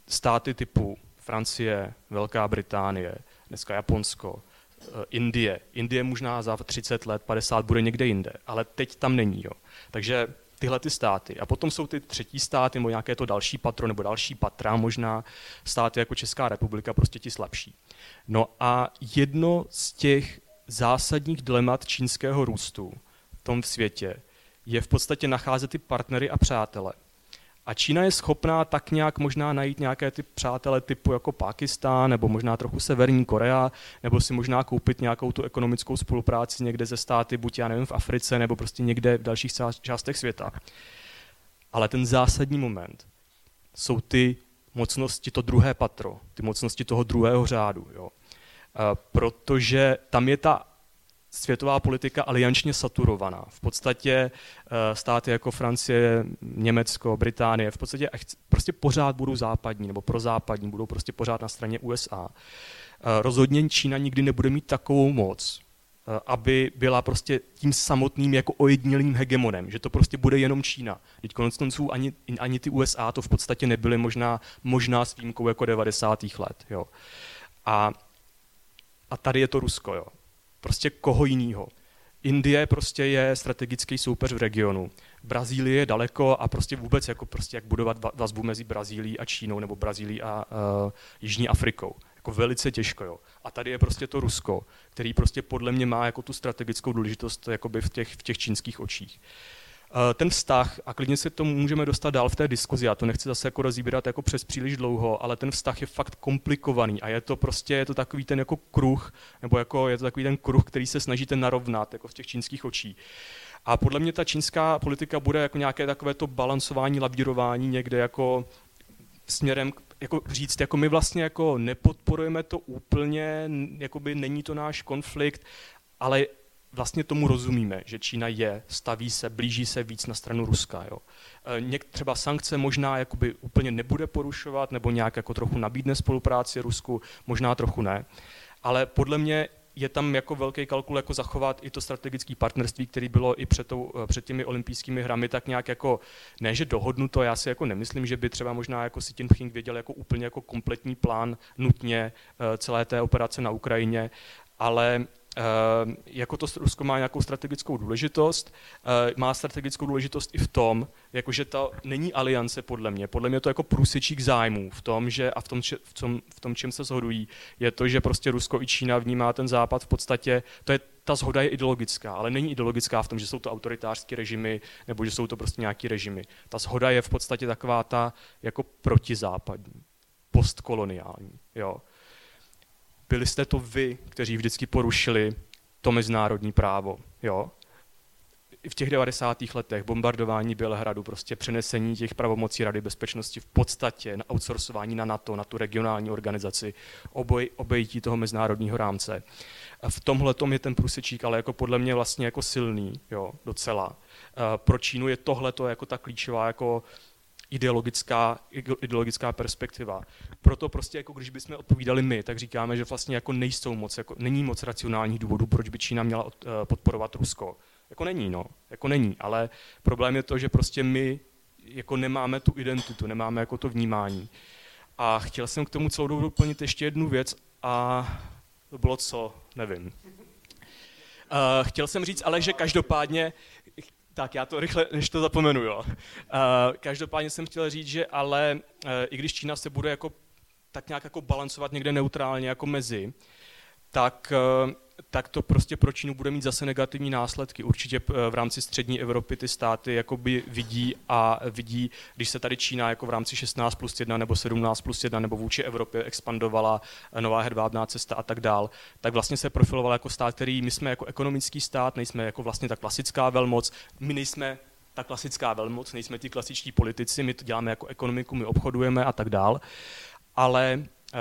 Státy typu Francie, Velká Británie, dneska Japonsko, eh, Indie. Indie možná za 30 let, 50 bude někde jinde, ale teď tam není. Jo. Takže tyhle ty státy. A potom jsou ty třetí státy, nebo nějaké to další patro, nebo další patra možná, státy jako Česká republika, prostě ti slabší. No a jedno z těch zásadních dilemat čínského růstu v tom světě je v podstatě nacházet ty partnery a přátele. A Čína je schopná tak nějak možná najít nějaké ty přátele typu jako Pákistán, nebo možná trochu Severní Korea, nebo si možná koupit nějakou tu ekonomickou spolupráci někde ze státy, buď já nevím, v Africe, nebo prostě někde v dalších částech světa. Ale ten zásadní moment jsou ty mocnosti, to druhé patro, ty mocnosti toho druhého řádu. Jo. Protože tam je ta světová politika aliančně saturovaná. V podstatě eh, státy jako Francie, Německo, Británie v podstatě prostě pořád budou západní nebo prozápadní, budou prostě pořád na straně USA. Eh, rozhodně Čína nikdy nebude mít takovou moc, eh, aby byla prostě tím samotným jako ojedinělým hegemonem, že to prostě bude jenom Čína. Teď konec konců ani, ani ty USA to v podstatě nebyly možná, možná s výjimkou jako 90. let. Jo. A, a tady je to Rusko. Jo prostě koho jiného. Indie prostě je strategický soupeř v regionu. Brazílie je daleko a prostě vůbec jako prostě jak budovat vazbu mezi Brazílií a Čínou nebo Brazílií a uh, Jižní Afrikou. Jako velice těžko, jo. A tady je prostě to Rusko, který prostě podle mě má jako tu strategickou důležitost jakoby v těch, v těch čínských očích. Eh, ten vztah, a klidně se tomu můžeme dostat dál v té diskuzi, já to nechci zase jako rozbírat jako přes příliš dlouho, ale ten vztah je fakt komplikovaný a je to prostě, je to takový ten jako kruh, nebo jako je to takový ten kruh, který se snažíte narovnat jako v těch čínských očí. A podle mě ta čínská politika bude jako nějaké takové to balancování, lavírování někde jako směrem jako říct, jako my vlastně jako nepodporujeme to úplně, jakoby není to náš konflikt, ale vlastně tomu rozumíme, že Čína je, staví se, blíží se víc na stranu Ruska. Jo. E, něk, třeba sankce možná jakoby úplně nebude porušovat, nebo nějak jako trochu nabídne spolupráci Rusku, možná trochu ne. Ale podle mě je tam jako velký kalkul jako zachovat i to strategické partnerství, které bylo i před, tou, e, před těmi olympijskými hrami, tak nějak jako, ne že dohodnuto, já si jako nemyslím, že by třeba možná jako si Jinping věděl jako úplně jako kompletní plán nutně e, celé té operace na Ukrajině, ale jako to Rusko má nějakou strategickou důležitost, eh, má strategickou důležitost i v tom, jakože to není aliance podle mě. Podle mě to jako průsečík zájmů v tom, že a v tom, v tom, v tom, čem se shodují, je to, že prostě Rusko i Čína vnímá ten západ v podstatě, to je, ta zhoda je ideologická, ale není ideologická v tom, že jsou to autoritářské režimy nebo že jsou to prostě nějaký režimy. Ta zhoda je v podstatě taková ta jako protizápadní, postkoloniální. Jo byli jste to vy, kteří vždycky porušili to mezinárodní právo. Jo? V těch 90. letech bombardování Bělehradu, prostě přenesení těch pravomocí Rady bezpečnosti v podstatě na outsourcování na NATO, na tu regionální organizaci, oboj, obejití toho mezinárodního rámce. V tomhle tom je ten průsečík, ale jako podle mě vlastně jako silný, jo, docela. Pro Čínu je tohle jako ta klíčová jako ideologická, ideologická perspektiva. Proto prostě, jako když bychom odpovídali my, tak říkáme, že vlastně jako nejsou moc, jako není moc racionálních důvodů, proč by Čína měla od, uh, podporovat Rusko. Jako není, no. Jako není, ale problém je to, že prostě my jako nemáme tu identitu, nemáme jako to vnímání. A chtěl jsem k tomu celou dobu doplnit ještě jednu věc a to bylo co, nevím. Uh, chtěl jsem říct ale, že každopádně tak já to rychle, než to zapomenu, jo. Uh, každopádně jsem chtěl říct, že ale uh, i když Čína se bude jako tak nějak jako balancovat někde neutrálně jako mezi, tak uh, tak to prostě pro Čínu bude mít zase negativní následky. Určitě eh, v rámci střední Evropy ty státy jakoby vidí a vidí, když se tady Čína jako v rámci 16 plus 1 nebo 17 plus 1 nebo vůči Evropě expandovala eh, nová hedvábná cesta a tak dál, tak vlastně se profiloval jako stát, který my jsme jako ekonomický stát, nejsme jako vlastně ta klasická velmoc, my nejsme ta klasická velmoc, nejsme ti klasičtí politici, my to děláme jako ekonomiku, my obchodujeme a tak dál, ale uh,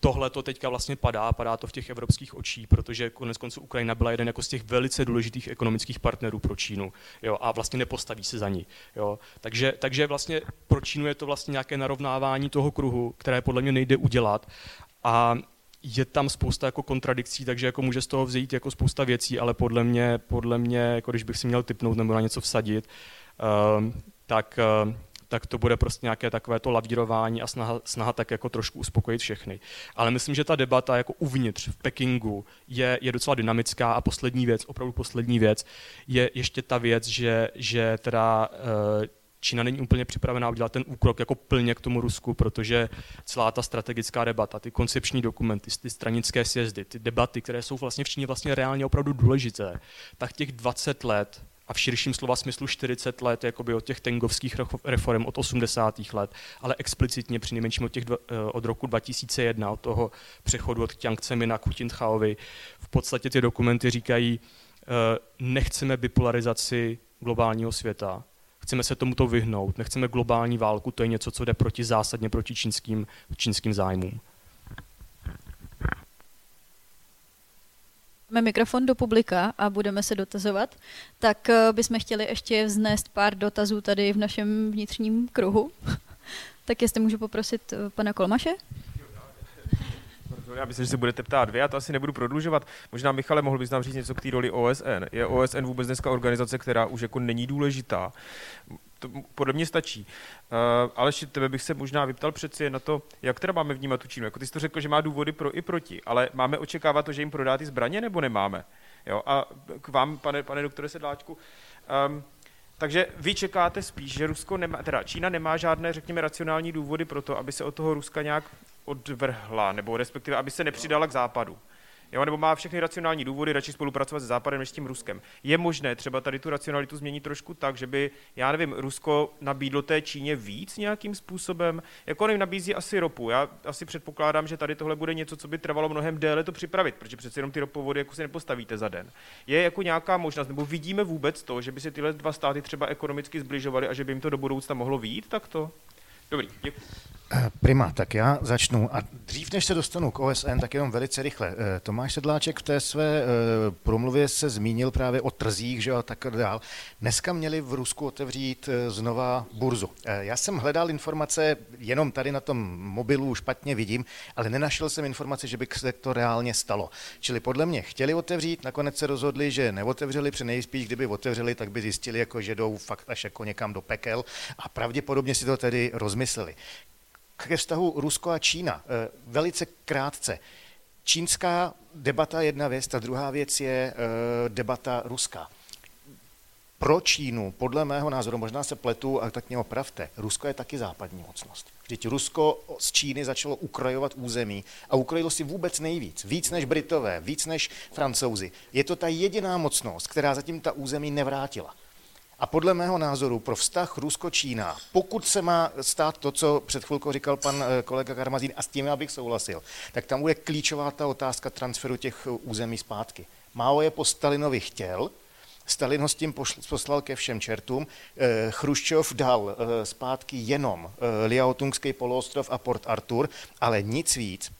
tohle to teďka vlastně padá, padá to v těch evropských očích, protože konec konců Ukrajina byla jeden jako z těch velice důležitých ekonomických partnerů pro Čínu jo, a vlastně nepostaví se za ní. Jo. Takže, takže vlastně pro Čínu je to vlastně nějaké narovnávání toho kruhu, které podle mě nejde udělat a je tam spousta jako kontradikcí, takže jako může z toho vzít jako spousta věcí, ale podle mě, podle mě jako když bych si měl typnout nebo na něco vsadit, uh, tak uh, tak to bude prostě nějaké takové to lavírování a snaha, snaha tak jako trošku uspokojit všechny. Ale myslím, že ta debata jako uvnitř v Pekingu je, je docela dynamická a poslední věc, opravdu poslední věc, je ještě ta věc, že, že teda uh, Čína není úplně připravená udělat ten úkrok jako plně k tomu Rusku, protože celá ta strategická debata, ty koncepční dokumenty, ty stranické sjezdy, ty debaty, které jsou vlastně v Číně vlastně reálně opravdu důležité, tak těch 20 let a v širším slova smyslu 40 let jakoby od těch tengovských reform od 80. let, ale explicitně při nejmenším od, těch, eh, od roku 2001, od toho přechodu od Jiang Zemina k Hu Jintaovi, v podstatě ty dokumenty říkají, eh, nechceme bipolarizaci globálního světa, chceme se tomuto vyhnout, nechceme globální válku, to je něco, co jde proti zásadně proti čínským, čínským zájmům. Máme mikrofon do publika a budeme se dotazovat, tak eh, bychom chtěli ještě vznést pár dotazů tady v našem vnitřním kruhu. tak jestli můžu poprosit eh, pana Kolmaše? Já myslím, že se budete ptát vy, já to asi nebudu prodlužovat. Možná, Michale, mohl bys nám říct něco k té roli OSN. Je OSN vůbec dneska organizace, která už jako není důležitá? To podle mě stačí. Uh, ale tebe bych se možná vyptal přeci na to, jak teda máme vnímat tu Čínu. Jako ty jsi to řekl, že má důvody pro i proti, ale máme očekávat to, že jim prodá ty zbraně, nebo nemáme? Jo? A k vám, pane, pane doktore Sedláčku, um, takže vy čekáte spíš, že Rusko nemá, teda Čína nemá žádné, řekněme, racionální důvody pro to, aby se od toho Ruska nějak odvrhla, nebo respektive, aby se nepřidala k západu. Jo, nebo má všechny racionální důvody radši spolupracovat s Západem než s tím Ruskem. Je možné třeba tady tu racionalitu změnit trošku tak, že by, já nevím, Rusko nabídlo té Číně víc nějakým způsobem? Jako nevím, nabízí asi ropu. Já asi předpokládám, že tady tohle bude něco, co by trvalo mnohem déle to připravit, protože přece jenom ty ropovody jako si nepostavíte za den. Je jako nějaká možnost, nebo vidíme vůbec to, že by se tyhle dva státy třeba ekonomicky zbližovaly a že by jim to do budoucna mohlo výjít takto? Dobrý, děkuji. Eh, prima, tak já začnu. A dřív, než se dostanu k OSN, tak jenom velice rychle. Eh, Tomáš Sedláček v té své eh, promluvě se zmínil právě o trzích že a tak dál. Dneska měli v Rusku otevřít znova burzu. Já jsem hledal informace, jenom tady na tom mobilu špatně vidím, ale nenašel jsem informace, že by se to reálně stalo. Čili podle mě chtěli otevřít, nakonec se rozhodli, že neotevřeli, při nejspíš, kdyby otevřeli, tak by zjistili, jako, že jdou fakt až jako někam do pekel a pravděpodobně si to tedy rozmysleli ke vztahu Rusko a Čína. Eh, velice krátce. Čínská debata je jedna věc, ta druhá věc je eh, debata ruská. Pro Čínu, podle mého názoru, možná se pletu, a tak mě opravte, Rusko je taky západní mocnost. Vždyť Rusko z Číny začalo ukrajovat území a ukrajilo si vůbec nejvíc, víc než Britové, víc než Francouzi. Je to ta jediná mocnost, která zatím ta území nevrátila. A podle mého názoru pro vztah Rusko-Čína, pokud se má stát to, co před chvilkou říkal pan eh, kolega Karmazín, a s tím já bych souhlasil, tak tam bude klíčová ta otázka transferu těch eh, území zpátky. Málo je po Stalinovi chtěl, Stalin ho s tím poslal ke všem čertům. Eh, Chruščov dal zpátky jenom Liaotungský poloostrov a Port Arthur, ale nic víc.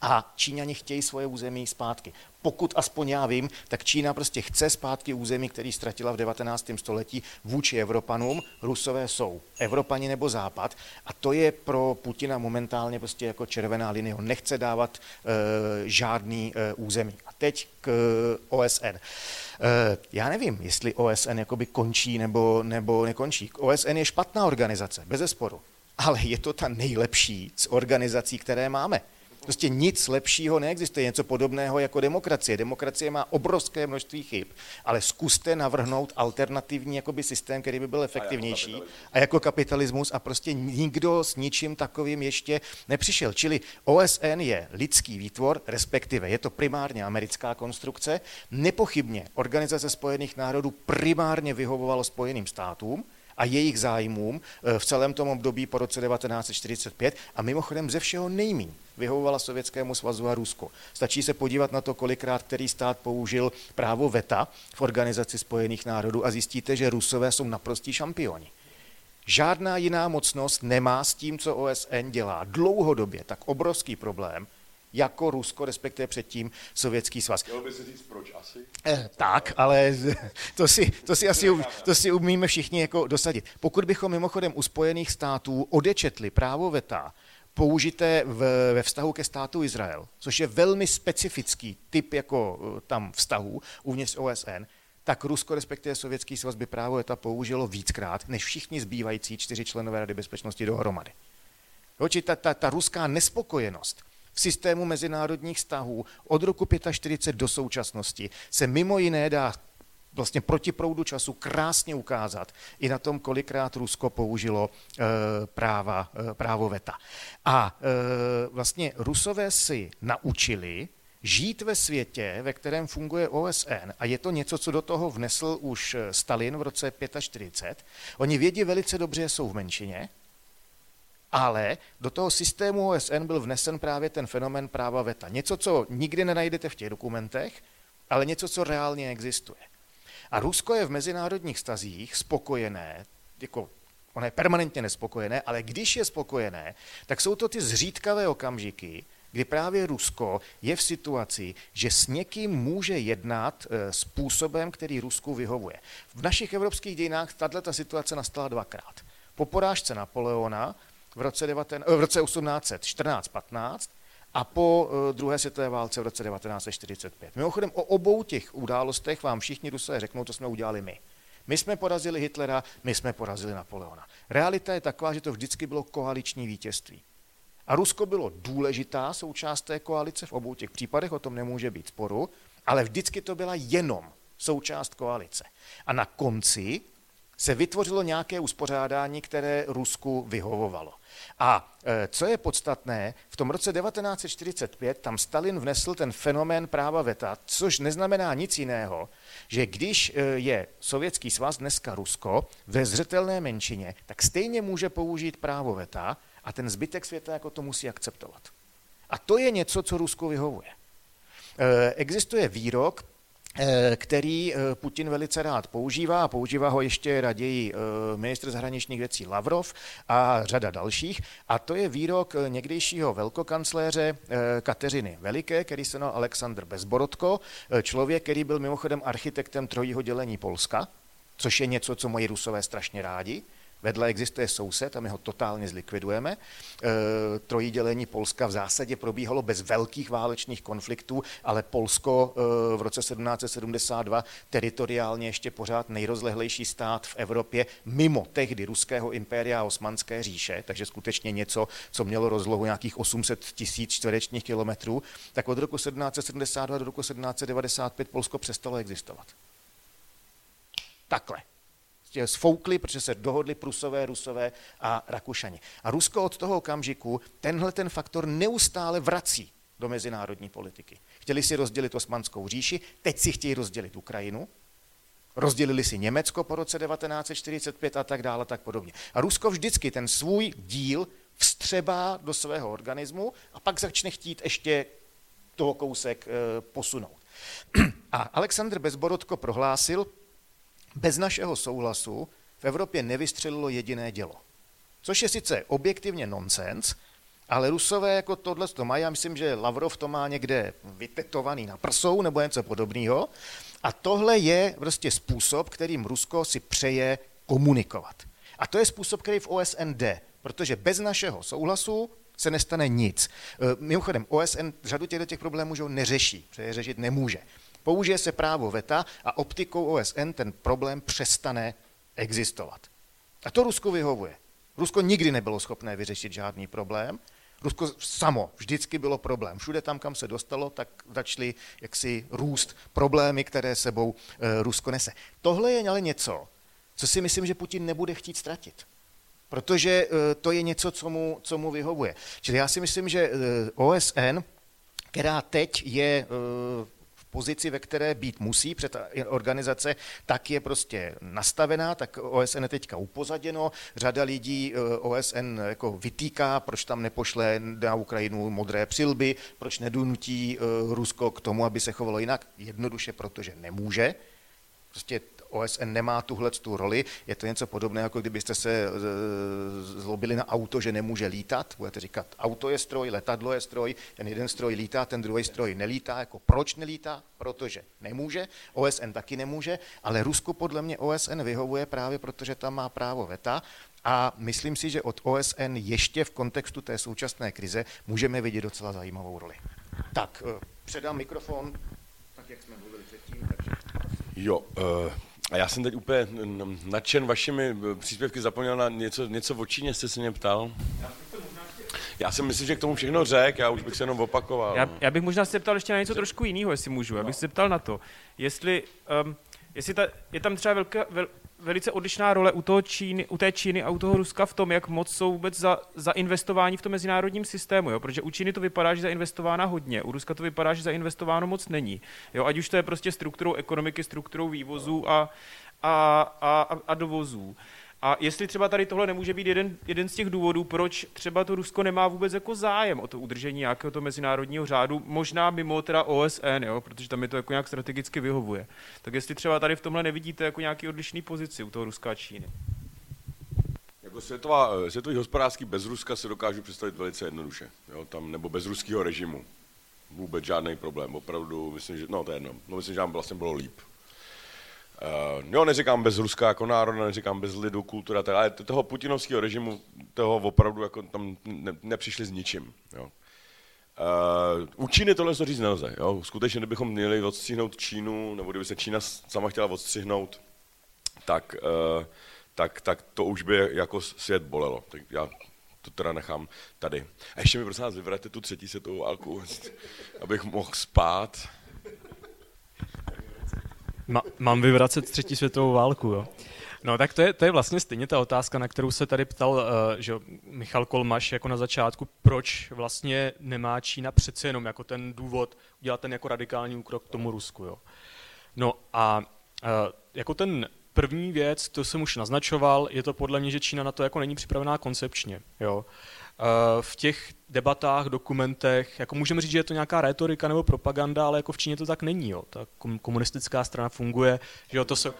A Číňani chtějí svoje území zpátky pokud aspoň já vím, tak Čína prostě chce zpátky území, který ztratila v 19. století vůči Evropanům. Rusové jsou Evropani nebo Západ a to je pro Putina momentálně prostě jako červená linie. On nechce dávat e, žádný e, území. A teď k e, OSN. E, já nevím, jestli OSN jakoby končí nebo, nebo nekončí. OSN je špatná organizace, bez zesporu. Ale je to ta nejlepší z organizací, které máme. Prostě nic lepšího neexistuje, něco podobného jako demokracie. Demokracie má obrovské množství chyb, ale zkuste navrhnout alternativní jakoby systém, který by byl efektivnější a jako, a jako kapitalismus a prostě nikdo s ničím takovým ještě nepřišel. Čili OSN je lidský výtvor, respektive je to primárně americká konstrukce. Nepochybně Organizace spojených národů primárně vyhovovalo Spojeným státům, a jejich zájmům eh, v celém tom období po roce 1945 a mimochodem ze všeho nejmín vyhovovala Sovětskému svazu a Rusko. Stačí se podívat na to, kolikrát který stát použil právo VETA v Organizaci spojených národů a zjistíte, že Rusové jsou naprostí šampioni. Žádná jiná mocnost nemá s tím, co OSN dělá dlouhodobě, tak obrovský problém, jako Rusko, respektive předtím Sovětský svaz. Chtěl by si říct, proč asi? Eh, tak, ale to si, to si asi to si umíme všichni jako dosadit. Pokud bychom mimochodem u Spojených států odečetli právo VETA, použité v, ve vztahu ke státu Izrael, což je velmi specifický typ jako eh, tam vztahu uvnitř OSN, tak Rusko, respektive Sovětský svaz, by právo veta použilo víckrát, než všichni zbývající čtyři členové Rady bezpečnosti dohromady. Jo, ta, ta, ta ruská nespokojenost v systému mezinárodních vztahů od roku 45 do současnosti se mimo jiné dá vlastně proti proudu času krásně ukázat i na tom, kolikrát Rusko použilo e, práva, e, právo VETA. A e, vlastně Rusové si naučili žít ve světě, ve kterém funguje OSN, a je to něco, co do toho vnesl už Stalin v roce 45, oni vědí velice dobře, jsou v menšině, ale do toho systému OSN byl vnesen právě ten fenomen práva VETA. Něco, co nikdy nenajdete v těch dokumentech, ale něco, co reálně existuje. A Rusko je v mezinárodních stazích spokojené, jako ono je permanentně nespokojené, ale když je spokojené, tak jsou to ty zřídkavé okamžiky, kdy právě Rusko je v situaci, že s někým může jednat e, způsobem, který Rusku vyhovuje. V našich evropských dějinách tato situace nastala dvakrát. Po porážce Napoleona v roce, 19, v roce 1814-15 a po eh, druhé světové válce v roce 1945. Mimochodem o obou těch událostech vám všichni Rusové řeknou, to jsme udělali my. My jsme porazili Hitlera, my jsme porazili Napoleona. Realita je taková, že to vždycky bylo koaliční vítězství. A Rusko bylo důležitá součást té koalice v obou těch případech, o tom nemůže být sporu, ale vždycky to byla jenom součást koalice. A na konci se vytvořilo nějaké uspořádání, které Rusku vyhovovalo. A e, co je podstatné, v tom roce 1945 tam Stalin vnesl ten fenomén práva VETA, což neznamená nic jiného, že když e, je Sovětský svaz, dneska Rusko, ve zřetelné menšině, tak stejně může použít právo VETA a ten zbytek světa jako to musí akceptovat. A to je něco, co Rusku vyhovuje. E, existuje výrok který eh, Putin velice rád používá používá ho ještě raději eh, ministr zahraničních věcí Lavrov a řada dalších. A to je výrok někdejšího velkokancléře Kateřiny Veliké, který se jmenoval Aleksandr Bezborodko, člověk, který byl mimochodem architektem trojího dělení Polska, což je něco, co mají rusové strašně rádi. Vedle existuje soused a my ho totálně zlikvidujeme. E, trojí dělení Polska v zásadě probíhalo bez velkých válečných konfliktů, ale Polsko e, v roce 1772 teritoriálně ještě pořád nejrozlehlejší stát v Evropě mimo tehdy ruského impéria a osmanské říše, takže skutečně něco, co mělo rozlohu nějakých 800 tisíc čtverečních kilometrů, tak od roku 1772 do roku 1795 Polsko přestalo existovat. Takhle sfoukli, protože se dohodli Prusové, Rusové a Rakušani. A Rusko od toho okamžiku tenhle ten faktor neustále vrací do mezinárodní politiky. Chtěli si rozdělit Osmanskou říši, teď si chtějí rozdělit Ukrajinu, rozdělili si Německo po roce 1945 a tak dále, tak podobně. A Rusko vždycky ten svůj díl vstřebá do svého organismu a pak začne chtít ještě toho kousek e, posunout. A Aleksandr Bezborodko prohlásil, bez našeho souhlasu v Evropě nevystřelilo jediné dělo. Což je sice objektivně nonsens, ale Rusové jako tohle to mají, já myslím, že Lavrov to má někde vytetovaný na prsou nebo něco podobného. A tohle je prostě způsob, kterým Rusko si přeje komunikovat. A to je způsob, který v OSN jde, protože bez našeho souhlasu se nestane nic. E, mimochodem, OSN řadu těchto těch problémů že neřeší, protože řešit nemůže. Použije se právo VETA a optikou OSN ten problém přestane existovat. A to Rusko vyhovuje. Rusko nikdy nebylo schopné vyřešit žádný problém. Rusko samo vždycky bylo problém. Všude tam, kam se dostalo, tak začaly jaksi růst problémy, které sebou e, Rusko nese. Tohle je ale něco, co si myslím, že Putin nebude chtít ztratit. Protože e, to je něco, co mu, co mu vyhovuje. Čili já si myslím, že e, OSN, která teď je pozici, ve které být musí, před organizace tak je prostě nastavená, tak OSN je teďka upozaděno, řada lidí eh, OSN jako vytýká, proč tam nepošle na Ukrajinu modré přilby, proč nedunutí eh, Rusko k tomu, aby se chovalo jinak, jednoduše protože nemůže. Prostě OSN nemá tuhle tu roli. Je to něco podobného, jako kdybyste se e, zlobili na auto, že nemůže lítat. Budete říkat, auto je stroj, letadlo je stroj, ten jeden stroj lítá, ten druhý stroj nelítá. Jako proč nelítá? Protože nemůže. OSN taky nemůže, ale Rusko podle mě OSN vyhovuje právě protože tam má právo VETA a myslím si, že od OSN ještě v kontextu té současné krize můžeme vidět docela zajímavou roli. Tak, e, předám mikrofon, tak jak jsme mluvili předtím. Takže... Jo, uh, a já jsem teď úplně nadšen vašimi příspěvky, zapomněl na něco, něco o Číně, jste se mě ptal? Já si myslím, že k tomu všechno řek, já už bych se jenom opakoval. Já, já bych možná se ptal ještě na něco trošku jiného, jestli můžu. Já bych se ptal na to, jestli, um, jestli ta, je tam třeba velká, vel, velice odlišná role u, toho Číny, u té Číny a u toho Ruska v tom, jak moc jsou vůbec za, zainvestování v tom mezinárodním systému. Jo? Protože u Číny to vypadá, že zainvestována hodně, u Ruska to vypadá, že zainvestováno moc není. Jo? Ať už to je prostě strukturou ekonomiky, strukturou vývozu a, a, a, a dovozů. A jestli třeba tady tohle nemůže být jeden, jeden z těch důvodů, proč třeba to Rusko nemá vůbec jako zájem o to udržení nějakého to mezinárodního řádu, možná mimo teda OSN, jo, protože tam je to jako nějak strategicky vyhovuje. Tak jestli třeba tady v tomhle nevidíte jako nějaký odlišný pozici u toho Ruska a Číny. Jako světová, světový hospodářský bez Ruska se dokážu představit velice jednoduše, jo, tam, nebo bez ruského režimu. Vůbec žádný problém, opravdu, myslím, že, no to je jedno, no myslím, že nám vlastně bylo líp. Uh, jo, neříkám bez Ruska jako národa, neříkám bez lidu, kultura, ale toho putinovského režimu, toho opravdu jako tam ne, nepřišli s ničím. Jo. Uh, u Číny tohle to říct nelze. Jo. Skutečně, kdybychom měli odstřihnout Čínu, nebo kdyby se Čína sama chtěla odstřihnout, tak, uh, tak, tak to už by jako svět bolelo. Tak já to teda nechám tady. A ještě mi prosím vás vyvrate tu třetí světovou válku, abych mohl spát. Ma, mám vyvracet třetí světovou válku, jo? No tak to je, to je vlastně stejně ta otázka, na kterou se tady ptal uh, že Michal Kolmaš jako na začátku, proč vlastně nemá Čína přece jenom jako ten důvod udělat ten jako radikální úkrok k tomu Rusku. Jo? No a uh, jako ten první věc, to jsem už naznačoval, je to podle mě, že Čína na to jako není připravená koncepčně. Jo? Eh, v těch debatách, dokumentech, jako můžeme říct, že je to nějaká retorika nebo propaganda, ale jako v Číně to tak není. Jo. Ta komunistická strana funguje, že jo, to se...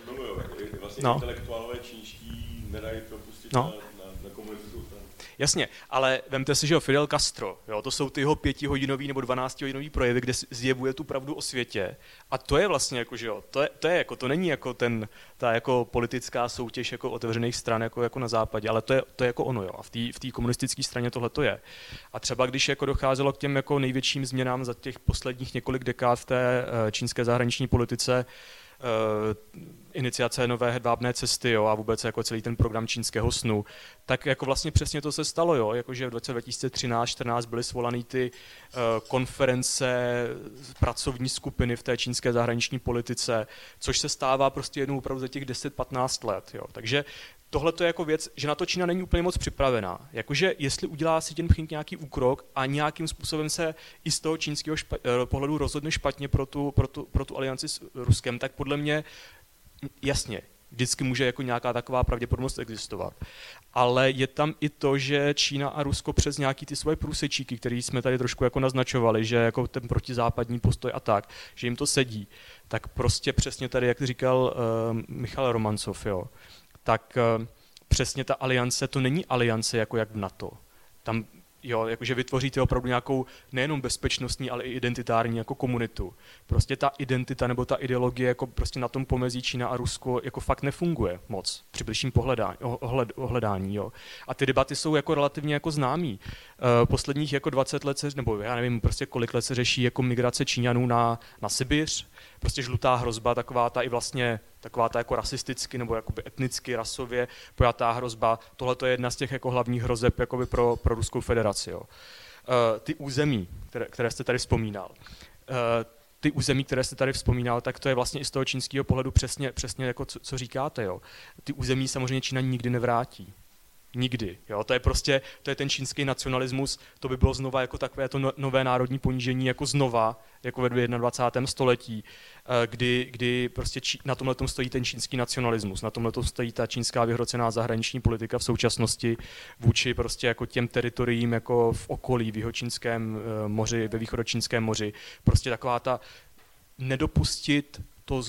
Vlastně no. intelektuálové čínští nedají propustit no. na, na, na komunistickou stranu. Jasně, ale vemte si, že jo, Fidel Castro, jo, to jsou ty jeho pětihodinový nebo dvanáctihodinový projevy, kde zjevuje tu pravdu o světě. A to je vlastně jako, že jo, to je, to je jako, to není jako ten, ta jako politická soutěž jako otevřených stran jako, jako na západě, ale to je, to je jako ono, jo. A v té v komunistické straně tohle to je. A třeba když jako docházelo k těm jako největším změnám za těch posledních několik dekád v té eh, čínské zahraniční politice, iniciace nové hedvábné cesty jo, a vůbec jako celý ten program čínského snu, tak jako vlastně přesně to se stalo, jo, jakože v roce 2013-14 byly svolané ty uh, konference, pracovní skupiny v té čínské zahraniční politice, což se stává prostě jednou opravdu za těch 10-15 let. Jo. Takže tohle je jako věc, že na to Čína není úplně moc připravená. Jakože jestli udělá si ten Pching nějaký úkrok a nějakým způsobem se i z toho čínského špa- eh, pohledu rozhodne špatně pro tu, pro, tu, pro tu alianci s Ruskem, tak podle mě jasně, vždycky může jako nějaká taková pravděpodobnost existovat. Ale je tam i to, že Čína a Rusko přes nějaký ty svoje průsečíky, které jsme tady trošku jako naznačovali, že jako ten protizápadní postoj a tak, že jim to sedí, tak prostě přesně tady, jak říkal uh, Michal Romancov, jo, tak uh, přesně ta aliance, to není aliance jako jak v NATO. Tam Jo, jakože vytvoříte opravdu nějakou nejenom bezpečnostní, ale i identitární jako komunitu. Prostě ta identita nebo ta ideologie jako prostě na tom pomezí Čína a Rusko jako fakt nefunguje moc při bližším pohledání, ohled, ohledání. Jo. A ty debaty jsou jako relativně jako známý. Uh, posledních jako 20 let se, nebo já nevím prostě kolik let se řeší jako migrace Číňanů na, na Sibiř, prostě žlutá hrozba, taková ta i vlastně taková ta jako rasisticky nebo jakoby etnicky, rasově pojatá hrozba. Tohle je jedna z těch jako hlavních hrozeb jakoby pro, pro Ruskou federaci. Jo. Uh, ty území, které, které jste tady vzpomínal, uh, ty území, které jste tady vzpomínal, tak to je vlastně i z toho čínského pohledu přesně, přesně jako co, co říkáte. Jo. Ty území samozřejmě Čína nikdy nevrátí. Nikdy. Jo? To je prostě, to je ten čínský nacionalismus, to by bylo znova jako takové to no, nové národní ponížení, jako znova, jako ve 21. století, eh, kdy, kdy prostě či, na tomhle stojí ten čínský nacionalismus, na tomhle stojí ta čínská vyhrocená zahraniční politika v současnosti vůči prostě jako těm teritoriím jako v okolí, v jihočínském eh, moři, ve východočínském moři. Prostě taková ta nedopustit to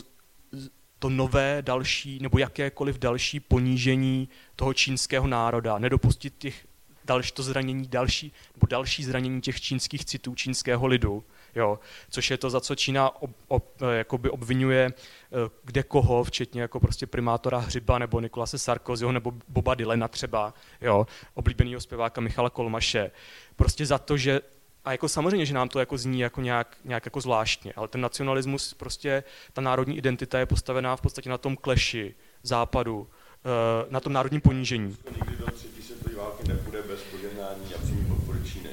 to nové další nebo jakékoliv další ponížení toho čínského národa, nedopustit těch další, to zranění další, nebo další zranění těch čínských citů čínského lidu, jo, což je to, za co Čína ob, ob, jakoby obvinuje eh, kde koho, včetně jako prostě primátora Hřiba nebo Nikolase Sarkozyho nebo Boba Dylena třeba, jo, oblíbenýho zpěváka Michala Kolmaše, prostě za to, že a jako samozřejmě, že nám to jako zní jako nějak, nějak jako zvláštně, ale ten nacionalismus, prostě ta národní identita je postavená v podstatě na tom kleši západu, eh, na tom národním ponížení. Nikdy do třetí světové války nepůjde bez požehnání a přímý podpory Číny.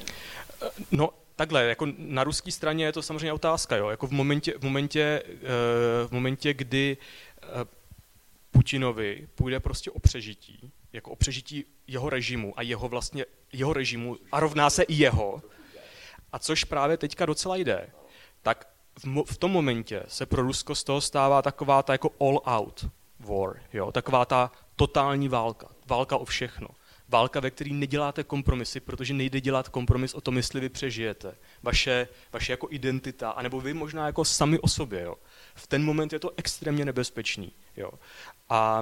No, takhle, jako na ruské straně je to samozřejmě otázka, jo. Jako v momentě, v momentě, v momentě kdy Putinovi půjde prostě o přežití, jako o přežití jeho režimu a jeho vlastně, jeho režimu a rovná se i jeho, a což právě teďka docela jde, tak v, mo- v tom momentě se pro Rusko z toho stává taková ta jako all-out war, jo? taková ta totální válka, válka o všechno. Válka, ve které neděláte kompromisy, protože nejde dělat kompromis o tom, jestli vy přežijete. Vaše, vaše jako identita, anebo vy možná jako sami o sobě. Jo? V ten moment je to extrémně nebezpečný. Jo? A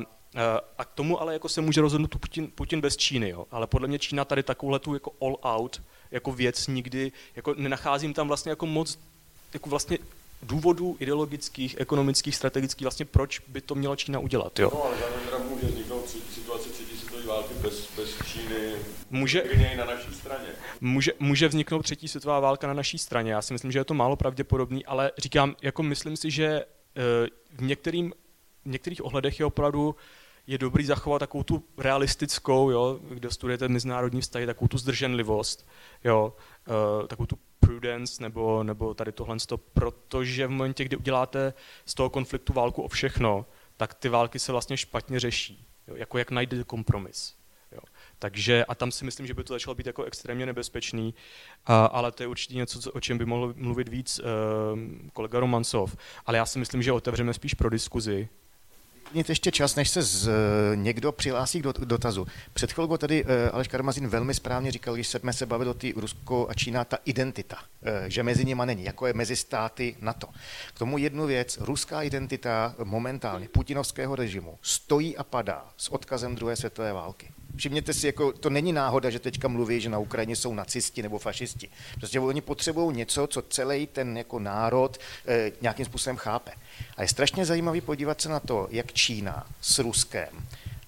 a k tomu ale jako se může rozhodnout Putin, Putin bez Číny, jo? ale podle mě Čína tady takovouhle tu jako all out jako věc nikdy, jako nenacházím tam vlastně jako moc jako vlastně důvodů ideologických, ekonomických, strategických, vlastně proč by to měla Čína udělat. Jo? No, ale zároveň může vzniknout situace třetí světové války bez, bez Číny, může, na naší straně. Může, může vzniknout třetí světová válka na naší straně. Já si myslím, že je to málo pravděpodobný, ale říkám, jako myslím si, že eh, v, některým, v některých ohledech je opravdu je dobrý zachovat takovou tu realistickou, jo, kde studujete mezinárodní vztahy, takovou tu zdrženlivost, jo, uh, takovou tu prudence nebo, nebo tady tohle, protože v momentě, kdy uděláte z toho konfliktu válku o všechno, tak ty války se vlastně špatně řeší, jo, jako jak najde kompromis. Jo. Takže, a tam si myslím, že by to začalo být jako extrémně nebezpečný, a, ale to je určitě něco, co, o čem by mohl mluvit víc uh, kolega Romancov. Ale já si myslím, že otevřeme spíš pro diskuzi, Mít ještě čas, než se z, někdo přihlásí k dotazu. Před chvilkou tady uh, Aleš Karmazin velmi správně říkal, když jsme se bavili o té Rusko a Čína, ta identita, uh, že mezi nimi není, jako je mezi státy NATO. K tomu jednu věc, ruská identita momentálně putinovského režimu stojí a padá s odkazem druhé světové války. Všimněte si, jako to není náhoda, že teďka mluví, že na Ukrajině jsou nacisti nebo fašisti. Prostě oni potřebují něco, co celý ten jako národ e, nějakým způsobem chápe. A je strašně zajímavý podívat se na to, jak Čína s Ruskem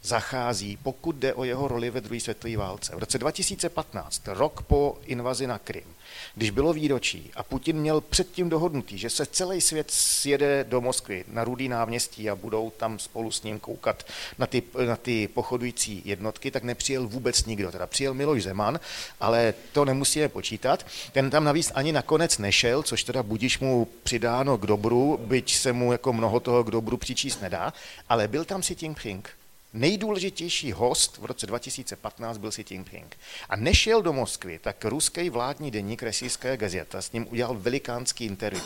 zachází, pokud jde o jeho roli ve druhé světové válce. V roce 2015, rok po invazi na Krym, když bylo výročí a Putin měl předtím dohodnutý, že se celý svět sjede do Moskvy na Rudý náměstí a budou tam spolu s ním koukat na ty, na ty pochodující jednotky, tak nepřijel vůbec nikdo. Teda přijel Miloš Zeman, ale to nemusíme počítat. Ten tam navíc ani nakonec nešel, což teda budíš mu přidáno k dobru, byť se mu jako mnoho toho k dobru přičíst nedá, ale byl tam si Jinping nejdůležitější host v roce 2015 byl Xi Jinping. A nešel do Moskvy, tak ruský vládní deník Resijská gazeta s ním udělal velikánský interview.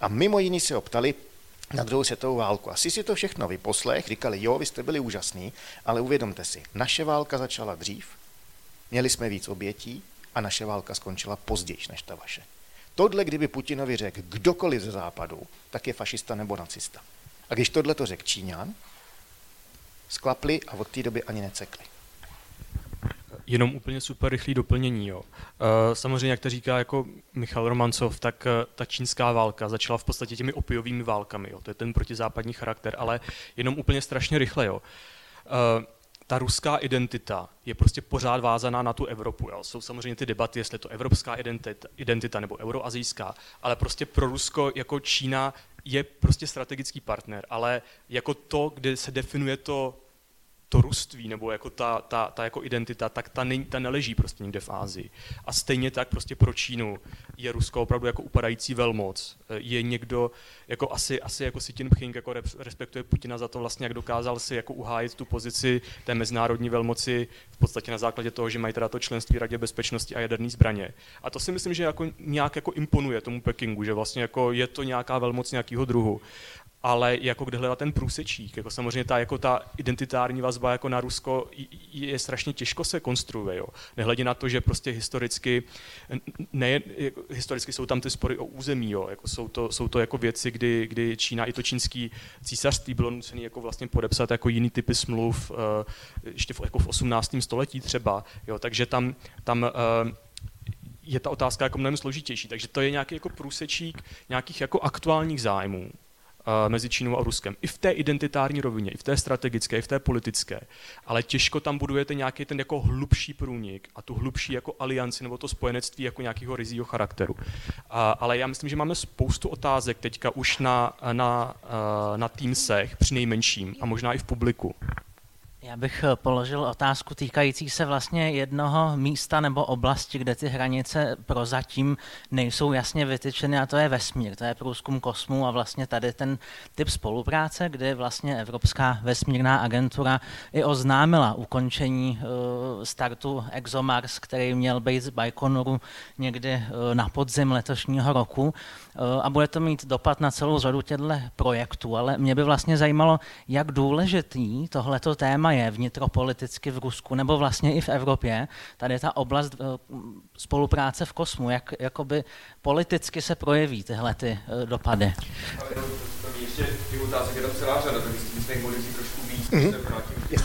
A mimo jiný se ho ptali, na druhou světovou válku. Asi si to všechno vyposlech, říkali, jo, vy jste byli úžasní, ale uvědomte si, naše válka začala dřív, měli jsme víc obětí a naše válka skončila později než ta vaše. Tohle, kdyby Putinovi řekl kdokoliv ze západu, tak je fašista nebo nacista. A když tohle to řekl Číňan, sklapli a od té doby ani necekli. Jenom úplně super rychlý doplnění. Jo. Eh, samozřejmě, jak to říká jako Michal Romancov, tak eh, ta čínská válka začala v podstatě těmi opiovými válkami. Jo. To je ten protizápadní charakter, ale jenom úplně strašně rychle. Jo. Ta ruská identita je prostě pořád vázaná na tu Evropu. Jo. Jsou samozřejmě ty debaty, jestli je to evropská identita, identita nebo euroazijská, ale prostě pro Rusko jako Čína je prostě strategický partner, ale jako to, kde se definuje to to ruství nebo jako ta, ta, ta jako identita, tak ta, ne, ta neleží prostě někde v Ázii. A stejně tak prostě pro Čínu je Rusko opravdu jako upadající velmoc. Je někdo, jako asi, asi jako si Jinping jako respektuje Putina za to vlastně, jak dokázal si jako uhájit tu pozici té mezinárodní velmoci v podstatě na základě toho, že mají teda to členství Radě bezpečnosti a jaderné zbraně. A to si myslím, že jako nějak jako imponuje tomu Pekingu, že vlastně jako je to nějaká velmoc nějakého druhu ale jako kde hledat ten průsečík. Jako samozřejmě ta, jako ta identitární vazba jako na Rusko je strašně těžko se konstruuje. Jo. Nehledě na to, že prostě historicky, ne, jako, historicky jsou tam ty spory o území. Jo. Jako jsou, to, jsou to jako věci, kdy, kdy Čína i to čínský císařství bylo nucené jako vlastně podepsat jako jiný typy smluv, uh, ještě v, jako v 18. století třeba. Jo. Takže tam, tam uh, je ta otázka jako mnohem složitější. Takže to je nějaký jako průsečík nějakých jako aktuálních zájmů mezi Čínou a Ruskem. I v té identitární rovině, i v té strategické, i v té politické. Ale těžko tam budujete nějaký ten jako hlubší průnik a tu hlubší jako alianci nebo to spojenectví jako nějakého rizího charakteru. A, ale já myslím, že máme spoustu otázek teďka už na, na, na Teamsech při nejmenším a možná i v publiku. Já bych eh, položil otázku týkající se vlastně jednoho místa nebo oblasti, kde ty hranice prozatím nejsou jasně vytyčeny a to je vesmír, to je průzkum kosmu a vlastně tady ten typ spolupráce, kdy vlastně Evropská vesmírná agentura i oznámila ukončení uh, startu ExoMars, který měl být z Baikonuru někdy uh, na podzim letošního roku a bude to mít dopad na celou řadu těchto projektů, ale mě by vlastně zajímalo, jak důležitý tohleto téma je je vnitropoliticky v Rusku nebo vlastně i v Evropě, tady ta oblast eh, spolupráce v kosmu, jak jakoby politicky se projeví tyhle ty eh, dopady. Je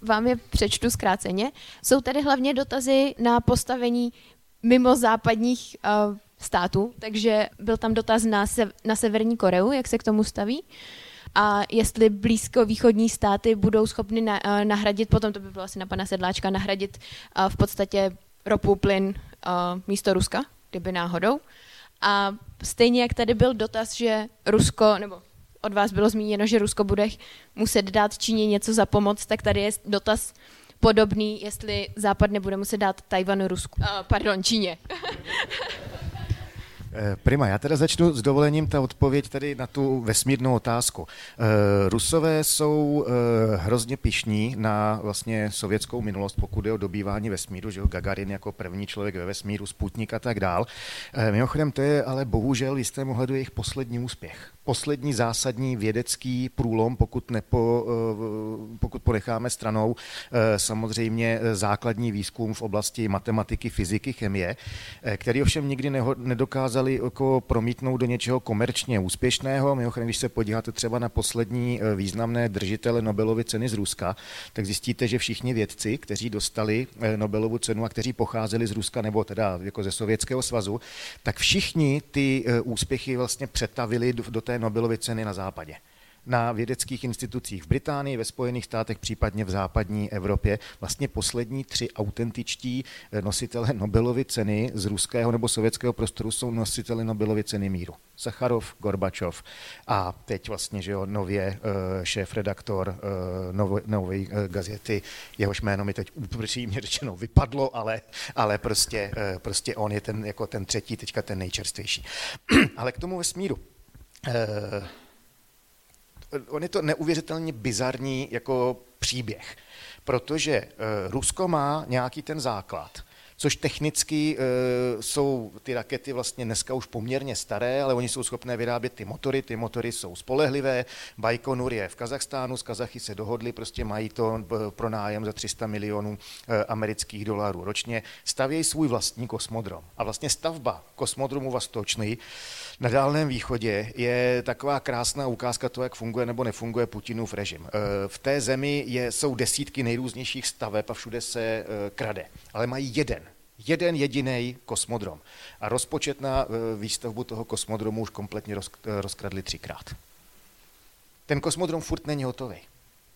vám je přečtu zkráceně. Jsou tady hlavně dotazy na postavení mimo západních uh, států, takže byl tam dotaz na, se, na Severní Koreu, jak se k tomu staví. Uh, a jestli blízko-východní státy budou schopny na, uh, nahradit, potom to by bylo asi na pana Sedláčka, nahradit uh, v podstatě ropu, plyn uh, místo Ruska, kdyby náhodou. A stejně jak tady byl dotaz, že Rusko, nebo od vás bylo zmíněno, že Rusko bude muset dát Číně něco za pomoc, tak tady je dotaz podobný, jestli Západ nebude muset dát Tajvanu Rusku. Uh, pardon, Číně. Eh, prima, já teda začnu s dovolením ta odpověď tady na tu vesmírnou otázku. Eh, Rusové jsou eh, hrozně pišní na vlastně sovětskou minulost, pokud je o dobývání vesmíru, že jo, Gagarin jako první člověk ve vesmíru, Sputnik a tak dál. Mimochodem, to je ale bohužel v jistém ohledu jejich poslední úspěch poslední zásadní vědecký průlom, pokud, nepo, pokud ponecháme stranou samozřejmě základní výzkum v oblasti matematiky, fyziky, chemie, který ovšem nikdy nedokázali jako promítnout do něčeho komerčně úspěšného. Mimochodem, když se podíváte třeba na poslední významné držitele Nobelovy ceny z Ruska, tak zjistíte, že všichni vědci, kteří dostali Nobelovu cenu a kteří pocházeli z Ruska nebo teda jako ze Sovětského svazu, tak všichni ty úspěchy vlastně přetavili do té Nobelovy ceny na západě na vědeckých institucích v Británii, ve Spojených státech, případně v západní Evropě. Vlastně poslední tři autentičtí eh, nositele Nobelovy ceny z ruského nebo sovětského prostoru jsou nositeli Nobelovy ceny míru. Sacharov, Gorbačov a teď vlastně, že jo, nově eh, šéf-redaktor eh, nové gazety, jehož jméno mi teď upřímně řečeno vypadlo, ale, ale prostě, prostě on je ten, jako ten třetí, teďka ten nejčerstvější. ale k tomu vesmíru. On je to neuvěřitelně bizarní jako příběh, protože uh, Rusko má nějaký ten základ, což technicky uh, jsou ty rakety vlastně dneska už poměrně staré, ale oni jsou schopné vyrábět ty motory, ty motory jsou spolehlivé, Baikonur je v Kazachstánu, z Kazachy se dohodli, prostě mají to pro nájem za 300 milionů uh, amerických dolarů ročně, stavějí svůj vlastní kosmodrom. A vlastně stavba kosmodromu Vastočný na Dálném východě je taková krásná ukázka toho, jak funguje nebo nefunguje Putinův režim. Eh, v té zemi je, jsou desítky nejrůznějších staveb a všude se eh, krade, ale mají jeden, jeden jediný kosmodrom. A rozpočet na eh, výstavbu toho kosmodromu už kompletně rozkradli třikrát. Ten kosmodrom furt není hotový.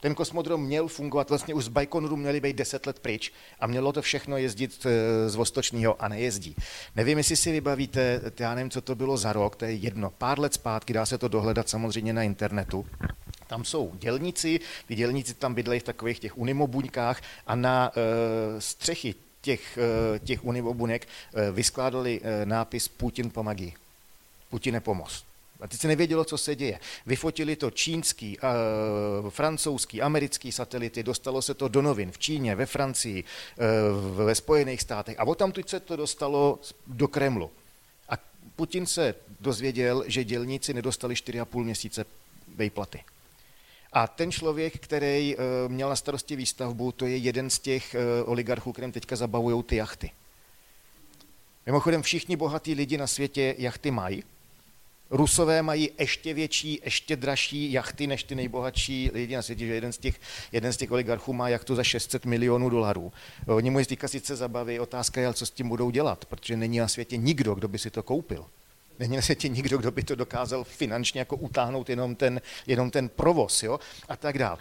Ten kosmodrom měl fungovat, vlastně už z Baikonuru měli být 10 let pryč a mělo to všechno jezdit eh, z Vostočního a nejezdí. Nevím, jestli si vybavíte, já nevím, co to bylo za rok, to je jedno, pár let zpátky, dá se to dohledat samozřejmě na internetu. Tam jsou dělníci, ty dělníci tam bydlejí v takových těch unimobuňkách a na uh, střechy těch, uh, těch unimobunek uh, vyskládali uh, nápis Putin pomagí. Putine pomoz. A teď se nevědělo, co se děje. Vyfotili to čínský, francouzský, americký satelity, dostalo se to do novin v Číně, ve Francii, uh, ve Spojených státech a tam se to dostalo do Kremlu. A Putin se dozvěděl, že dělníci nedostali 4,5 měsíce vejplaty. A ten člověk, který uh, měl na starosti výstavbu, to je jeden z těch uh, oligarchů, kterým teďka zabavují ty jachty. Mimochodem, všichni bohatí lidi na světě jachty mají, Rusové mají ještě větší, ještě dražší jachty než ty nejbohatší lidi na světě, že jeden z těch, jeden z těch oligarchů má jachtu za 600 milionů dolarů. Oni mu teďka sice zabaví, otázka je, co s tím budou dělat, protože není na světě nikdo, kdo by si to koupil. Není na světě nikdo, kdo by to dokázal finančně jako utáhnout jenom ten, jenom ten provoz jo? a tak dál.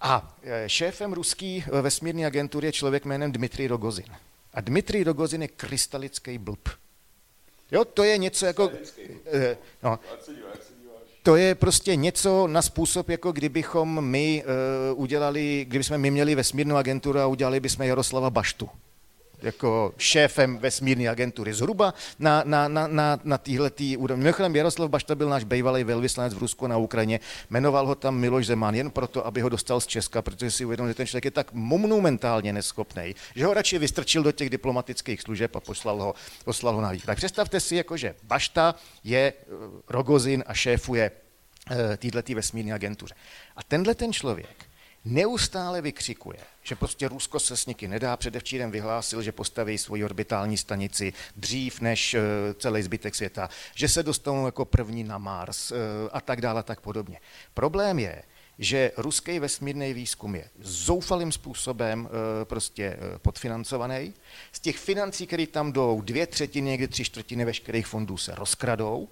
A e, šéfem ruský e, vesmírné agentury je člověk jménem Dmitrij Rogozin. A Dmitrij Rogozin je krystalický blb. Jo, to je něco jako... E, no, to je prostě něco na způsob, jako kdybychom my uh, udělali, kdybychom my měli vesmírnou agenturu a udělali bychom Jaroslava Baštu jako šéfem vesmírné agentury. Zhruba na, na, na, na, na téhle tý úrovni. Mimochodem Jaroslav Bašta byl náš bývalý velvyslanec v Rusku na Ukrajině. Jmenoval ho tam Miloš Zeman jen proto, aby ho dostal z Česka, protože si uvědomil, že ten člověk je tak monumentálně neschopný, že ho radši vystrčil do těch diplomatických služeb a poslal ho, poslal ho na východ. Tak představte si, jako, že Bašta je eh, Rogozin a šéfuje eh, této vesmírné agentuře. A tenhle ten člověk neustále vykřikuje, že prostě Rusko se s nikým nedá. Předevčírem vyhlásil, že postaví svoji orbitální stanici dřív než eh, celý zbytek světa, že se dostanou jako první na Mars eh, a tak dále a tak podobně. Problém je, že ruský vesmírný výzkum je zoufalým způsobem eh, prostě podfinancovaný. Z těch financí, které tam jdou, dvě třetiny, někdy tři čtvrtiny veškerých fondů se rozkradou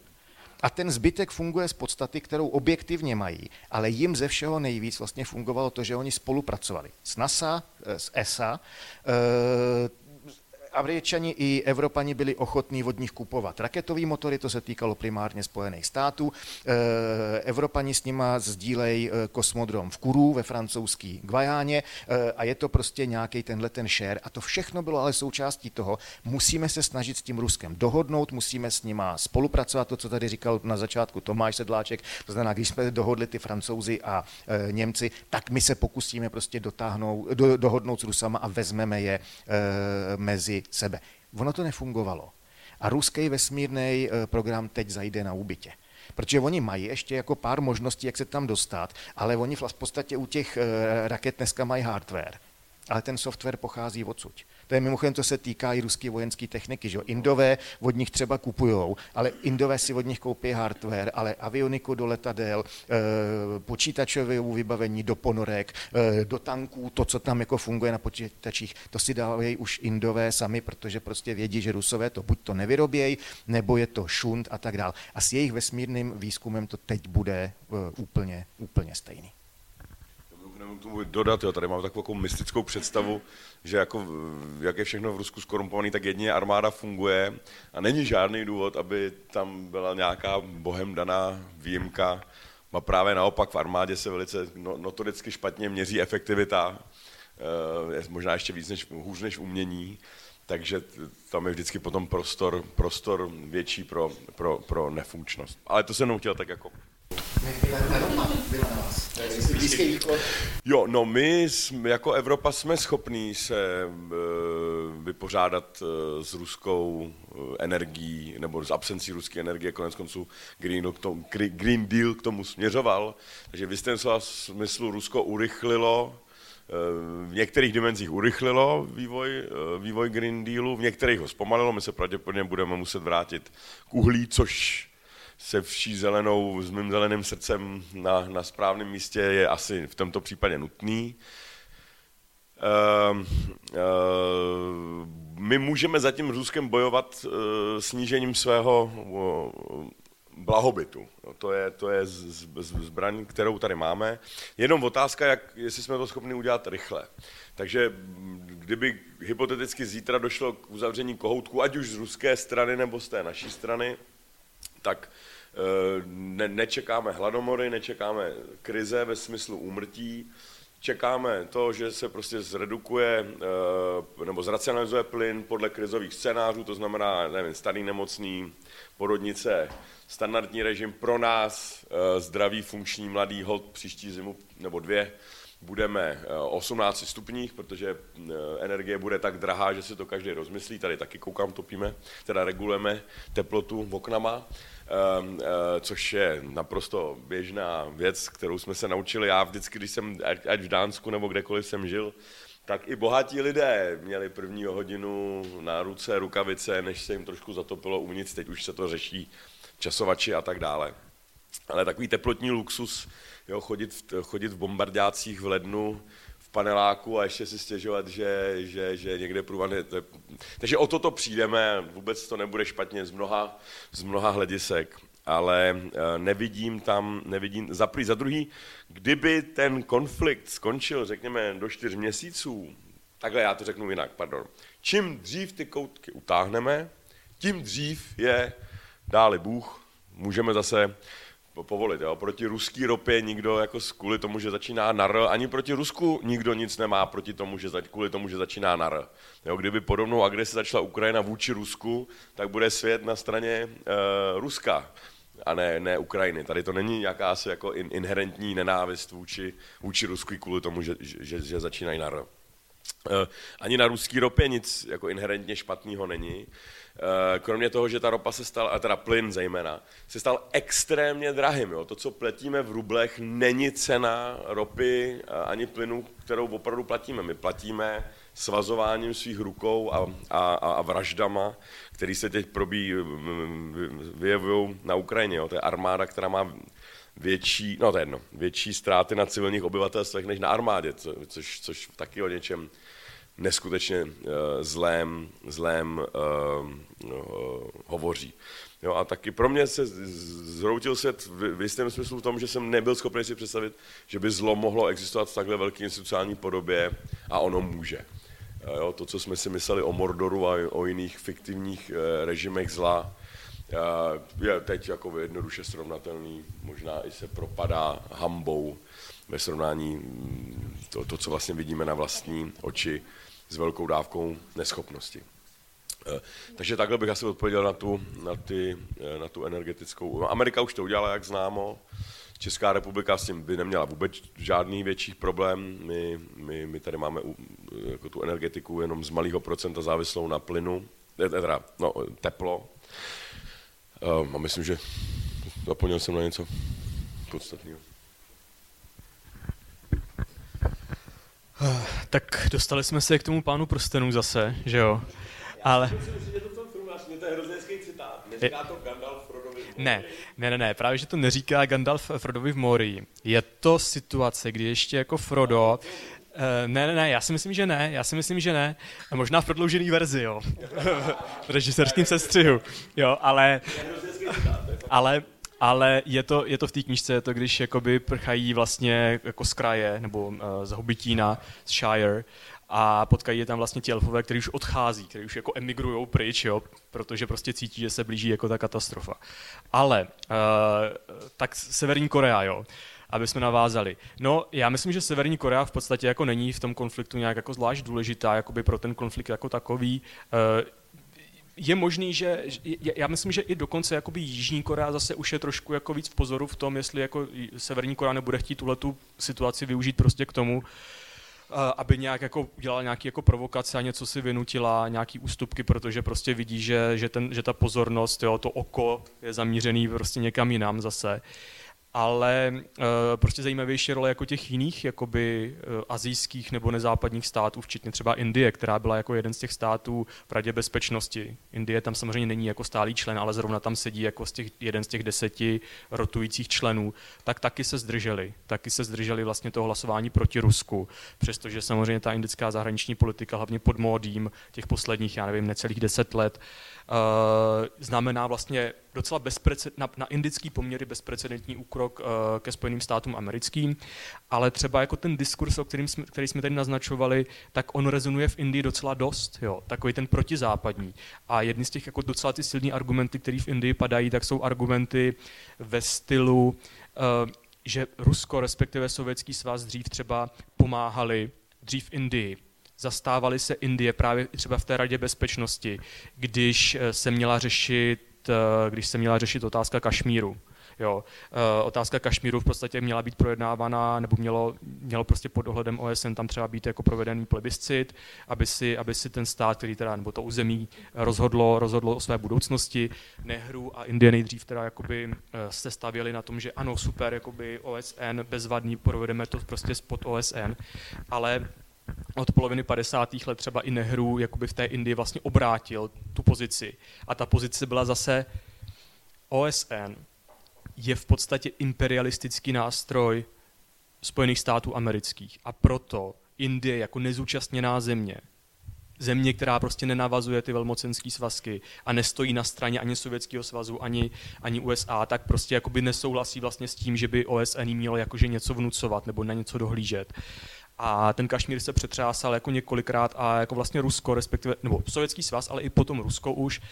a ten zbytek funguje z podstaty, kterou objektivně mají, ale jim ze všeho nejvíc vlastně fungovalo to, že oni spolupracovali s NASA, eh, s ESA, eh, Američani i Evropani byli ochotní od nich kupovat raketový motory, to se týkalo primárně Spojených států. Eh, Evropani s nima sdílejí eh, kosmodrom v Kuru ve francouzské Guajáně eh, a je to prostě nějaký tenhle ten share. A to všechno bylo ale součástí toho. Musíme se snažit s tím Ruskem dohodnout, musíme s nima spolupracovat, to, co tady říkal na začátku Tomáš Sedláček, to znamená, když jsme dohodli ty francouzi a Němci, tak my se pokusíme prostě dotáhnout, do, dohodnout s Rusama a vezmeme je mezi sebe. Ono to nefungovalo. A ruský vesmírný eh, program teď zajde na úbytě. Protože oni mají ještě jako pár možností, jak se tam dostat, ale oni v podstatě u těch eh, raket dneska mají hardware. Ale ten software pochází odsud. To je mimochodem, to se týká i ruské vojenské techniky. Že? Indové od nich třeba kupujou, ale Indové si od nich koupí hardware, ale avioniku do letadel, eh, počítačové vybavení do ponorek, eh, do tanků, to, co tam jako funguje na počítačích, to si dávají už Indové sami, protože prostě vědí, že Rusové to buď to nevyrobějí, nebo je to šunt a tak dál. A s jejich vesmírným výzkumem to teď bude eh, úplně, úplně stejný tomu dodat, jo, tady mám takovou mystickou představu, že jako, jak je všechno v Rusku skorumpovaný, tak jedině armáda funguje a není žádný důvod, aby tam byla nějaká bohem daná výjimka. A právě naopak v armádě se velice no, notoricky špatně měří efektivita, eh, je možná ještě víc než, hůř než umění, takže tam je vždycky potom prostor, prostor větší pro, pro, pro nefunkčnost. Ale to jsem jenom chtěl tak jako Jo, no my jako Evropa jsme schopní se e, vypořádat e, s ruskou e, energií nebo s absencí ruské energie, konec konců Green, k tomu, Green Deal k tomu směřoval, takže v jistém smyslu Rusko urychlilo v některých dimenzích urychlilo vývoj, vývoj Green Dealu, v některých ho zpomalilo, my se pravděpodobně budeme muset vrátit k uhlí, což se vší zelenou, s mým zeleným srdcem na, na správném místě je asi v tomto případě nutný. Uh, uh, my můžeme zatím Ruskem bojovat uh, snížením svého blahobytu. No, to je, to je z, z, zbraň, kterou tady máme. Jenom otázka, jak, jestli jsme to schopni udělat rychle. Takže kdyby hypoteticky zítra došlo k uzavření kohoutku, ať už z ruské strany nebo z té naší strany, tak eh, ne, nečekáme hladomory, nečekáme krize ve smyslu úmrtí, čekáme to, že se prostě zredukuje eh, nebo zracionalizuje plyn podle krizových scénářů, to znamená, nevím, starý nemocný, porodnice, standardní režim pro nás, eh, zdravý, funkční, mladý hold příští zimu nebo dvě, budeme 18 stupních, protože energie bude tak drahá, že si to každý rozmyslí. Tady taky koukám, topíme, teda regulujeme teplotu v oknama, ehm, eh, což je naprosto běžná věc, kterou jsme se naučili. Já vždycky, když jsem, ať v Dánsku nebo kdekoliv jsem žil, tak i bohatí lidé měli první hodinu na ruce rukavice, než se jim trošku zatopilo uvnitř, teď už se to řeší časovači a tak dále. Ale takový teplotní luxus, jo, chodit, v, chodit v bombardácích v lednu v paneláku a ještě si stěžovat, že, že, že někde průvan je. Takže o toto přijdeme, vůbec to nebude špatně z mnoha, z mnoha hledisek, ale eh, nevidím tam, nevidím, za prvý, za druhý, kdyby ten konflikt skončil, řekněme, do čtyř měsíců, takhle já to řeknu jinak, pardon, čím dřív ty koutky utáhneme, tím dřív je, dáli Bůh, můžeme zase povolit. Jo. Proti ruský ropě nikdo jako kvůli tomu, že začíná na R, ani proti Rusku nikdo nic nemá proti tomu, že kvůli tomu, že začíná na R. Jo, kdyby podobnou agresi začala Ukrajina vůči Rusku, tak bude svět na straně uh, Ruska a ne, ne Ukrajiny. Tady to není jakási jako in, inherentní nenávist vůči, vůči Rusku kvůli tomu, že, že, že začínají na R. Uh, ani na ruský ropě nic jako inherentně špatného není. Eh, kromě toho, že ta ropa se stala, a teda plyn zejména, se stal extrémně drahým. Jo. To, co pletíme v rublech, není cena ropy eh, ani plynu, kterou opravdu platíme. My platíme svazováním svých rukou a, a, a vraždama, který se teď probí, vyjevují na Ukrajině. Jo. To je armáda, která má větší, no to je jedno, větší ztráty na civilních obyvatelstvech než na armádě, což, což taky o něčem neskutečně uh, zlém, zlém uh, uh, hovoří. Jo, a taky pro mě se zroutil svět v, v jistém smyslu v tom, že jsem nebyl schopný si představit, že by zlo mohlo existovat v takhle velké institucionální podobě a ono může. Jo, to, co jsme si mysleli o Mordoru a o jiných fiktivních režimech zla, je teď jako jednoduše srovnatelný, možná i se propadá hambou ve srovnání mm, to, to, co vlastně vidíme na vlastní oči s velkou dávkou neschopnosti. Eh, takže takhle bych asi odpověděl na tu, na, ty, eh, na tu energetickou. Amerika už to udělala, jak známo. Česká republika s tím by neměla vůbec žádný větší problém. My, my, my tady máme jako tu energetiku jenom z malého procenta závislou na plynu, eh, teda no, teplo. A myslím, že zapomněl jsem na něco podstatného. Tak dostali jsme se k tomu pánu prstenů zase, že jo? Ale... Ne, ne, ne, ne, právě, že to neříká Gandalf Frodovi v Morii. Je to situace, kdy ještě jako Frodo Uh, ne, ne, ne, já si myslím, že ne, já si myslím, že ne. Možná v prodloužený verzi, jo. v režisérském sestřihu, jo, ale... ale ale je to, je to v té knižce, je to když jakoby prchají vlastně jako z kraje, nebo uh, z Hobitína, z Shire, a potkají je tam vlastně ti elfové, kteří už odchází, kteří už jako emigrují pryč, jo, protože prostě cítí, že se blíží jako ta katastrofa. Ale uh, tak Severní Korea, jo, aby jsme navázali. No, já myslím, že Severní Korea v podstatě jako není v tom konfliktu nějak jako zvlášť důležitá, jakoby pro ten konflikt jako takový. Uh, je možný, že já myslím, že i dokonce jakoby Jižní Korea zase už je trošku jako víc v pozoru v tom, jestli jako Severní Korea nebude chtít tuhle tu situaci využít prostě k tomu, aby nějak jako dělala nějaký jako provokace a něco si vynutila, nějaký ústupky, protože prostě vidí, že, že, ten, že ta pozornost, jo, to oko je zamířený prostě někam jinam zase. Uh, ale uh, prostě zajímavější role jako těch jiných jakoby uh, azijských nebo nezápadních států, včetně třeba Indie, která byla jako jeden z těch států v Radě bezpečnosti. Indie tam samozřejmě není jako stálý člen, ale zrovna tam sedí jako z těch, jeden z těch deseti rotujících členů, tak taky se zdrželi. Taky se zdrželi vlastně toho hlasování proti Rusku, přestože samozřejmě ta indická zahraniční politika, hlavně pod módím těch posledních, já nevím, necelých deset let, uh, znamená vlastně docela bezpreced, na, na indický poměry bezprecedentní úkrok uh, ke Spojeným státům americkým, ale třeba jako ten diskurs, o kterým jsme, který jsme tady naznačovali, tak on rezonuje v Indii docela dost, jo, takový ten protizápadní. A jedny z těch jako docela ty silní argumenty, které v Indii padají, tak jsou argumenty ve stylu, uh, že Rusko, respektive Sovětský svaz dřív třeba pomáhali dřív Indii, zastávali se Indie právě třeba v té radě bezpečnosti, když eh, se měla řešit Eh, když se měla řešit otázka Kašmíru. Jo. Eh, otázka Kašmíru v podstatě měla být projednávaná, nebo mělo, mělo prostě pod dohledem OSN tam třeba být jako provedený plebiscit, aby si, aby si ten stát, který teda, nebo to území rozhodlo, rozhodlo o své budoucnosti. Nehru a Indie nejdřív teda jakoby se stavěli na tom, že ano, super, jakoby OSN, bezvadný, provedeme to prostě pod OSN, ale od poloviny 50. let třeba i Nehru jakoby v té Indii vlastně obrátil tu pozici. A ta pozice byla zase OSN je v podstatě imperialistický nástroj Spojených států amerických. A proto Indie jako nezúčastněná země, země, která prostě nenavazuje ty velmocenské svazky a nestojí na straně ani Sovětského svazu, ani, ani USA, tak prostě jakoby nesouhlasí vlastně s tím, že by OSN mělo jakože něco vnucovat nebo na něco dohlížet. A ten Kašmír se přetřásal jako několikrát a jako vlastně Rusko, respektive, nebo Sovětský svaz, ale i potom Rusko už uh,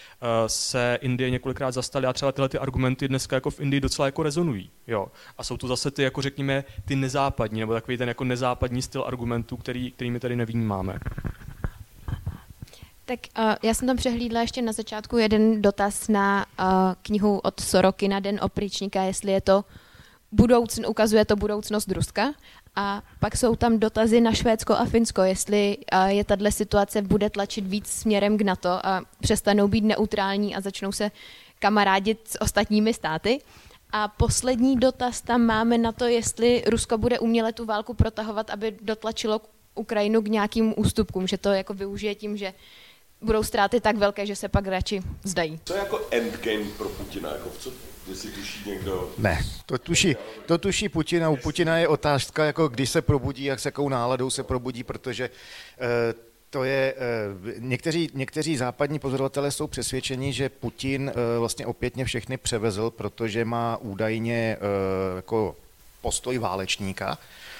se Indie několikrát zastali a třeba tyhle ty argumenty dneska jako v Indii docela jako rezonují. Jo. A jsou to zase ty, jako řekněme, ty nezápadní, nebo takový ten jako nezápadní styl argumentů, který, který my tady nevnímáme. Tak uh, já jsem tam přehlídla ještě na začátku jeden dotaz na uh, knihu od Soroky na Den opričníka, jestli je to budoucn, ukazuje to budoucnost Ruska. A pak jsou tam dotazy na Švédsko a Finsko, jestli je tahle situace bude tlačit víc směrem k NATO a přestanou být neutrální a začnou se kamarádit s ostatními státy. A poslední dotaz tam máme na to, jestli Rusko bude uměle tu válku protahovat, aby dotlačilo Ukrajinu k nějakým ústupkům, že to jako využije tím, že budou ztráty tak velké, že se pak radši zdají. Co je jako endgame pro Putina? Jako co, jestli tuší někdo? Ne, to tuší, to tuší Putina. U Putina je otázka, jako když se probudí, jak s jakou náladou se probudí, protože uh, to je, uh, někteří, někteří západní pozorovatelé jsou přesvědčeni, že Putin uh, vlastně opětně všechny převezl, protože má údajně jako postoj válečníka,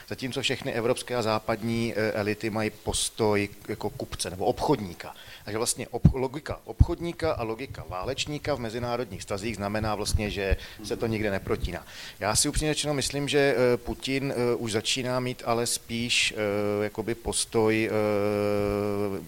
zatímco všechny evropské a západní elity mají postoj jako kupce nebo obchodníka. Takže vlastně ob, logika obchodníka a logika válečníka v mezinárodních stazích znamená vlastně, že se to nikde neprotíná. Já si upřímně řečeno myslím, že eh, Putin eh, už začíná mít ale spíš eh, jakoby postoj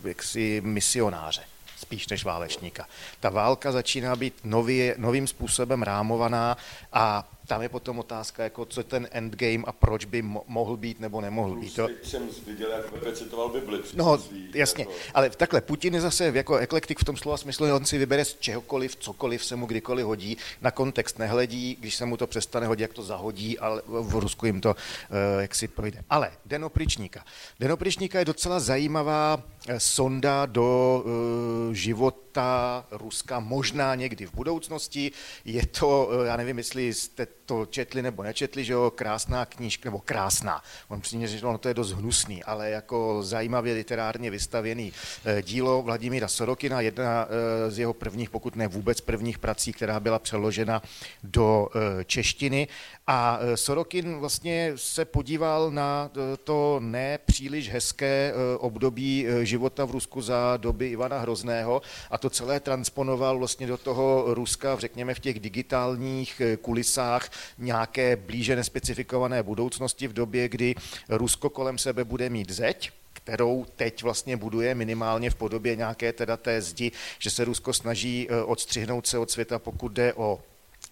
jaksi misionáře spíš než válečníka. Ta válka začíná být nový, novým způsobem rámovaná a tam je potom otázka, jako co ten endgame a proč by mo- mohl být nebo nemohl být. To... Jsem viděl, jak Pepe citoval Bibli. No, jasně, jako... ale takhle, Putin je zase jako eklektik v tom slova smyslu, že on si vybere z čehokoliv, cokoliv se mu kdykoliv hodí, na kontext nehledí, když se mu to přestane hodit, jak to zahodí, ale v Rusku jim to uh, jak si projde. Ale Den opričníka. Den opričníka je docela zajímavá eh, sonda do uh, života Ruska, možná někdy v budoucnosti. Je to, uh, já nevím, jestli jste to četli nebo nečetli, že jo, krásná knížka, nebo krásná, on přijde, že no, to je dost hnusný, ale jako zajímavě literárně vystavěný eh, dílo Vladimíra Sorokina, jedna eh, z jeho prvních, pokud ne vůbec prvních prací, která byla přeložena do eh, češtiny. A Sorokin vlastně se podíval na to nepříliš hezké období života v Rusku za doby Ivana Hrozného a to celé transponoval vlastně do toho Ruska, řekněme v těch digitálních kulisách nějaké blíže nespecifikované budoucnosti v době, kdy Rusko kolem sebe bude mít zeď, kterou teď vlastně buduje minimálně v podobě nějaké teda té zdi, že se Rusko snaží eh, odstřihnout se od světa, pokud jde o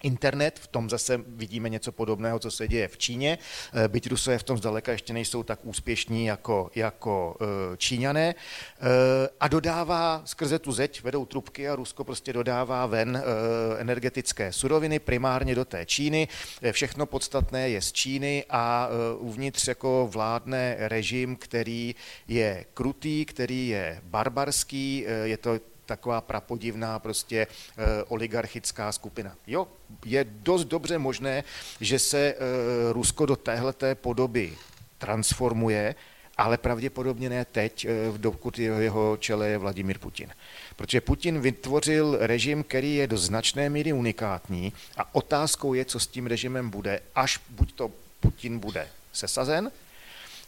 internet, v tom zase vidíme něco podobného, co se děje v Číně, eh, byť Rusové v tom zdaleka ještě nejsou tak úspěšní jako, jako eh, Číňané. Eh, a dodává skrze tu zeď, vedou trubky a Rusko prostě dodává ven energetické suroviny primárně do té Číny, všechno podstatné je z Číny a uvnitř jako vládne režim, který je krutý, který je barbarský, je to taková prapodivná prostě e, oligarchická skupina. Jo, je dost dobře možné, že se e, Rusko do téhleté podoby transformuje, ale pravděpodobně ne teď, e, dokud jeho, čele je Vladimír Putin. Protože Putin vytvořil režim, který je do značné míry unikátní a otázkou je, co s tím režimem bude, až buď to Putin bude sesazen,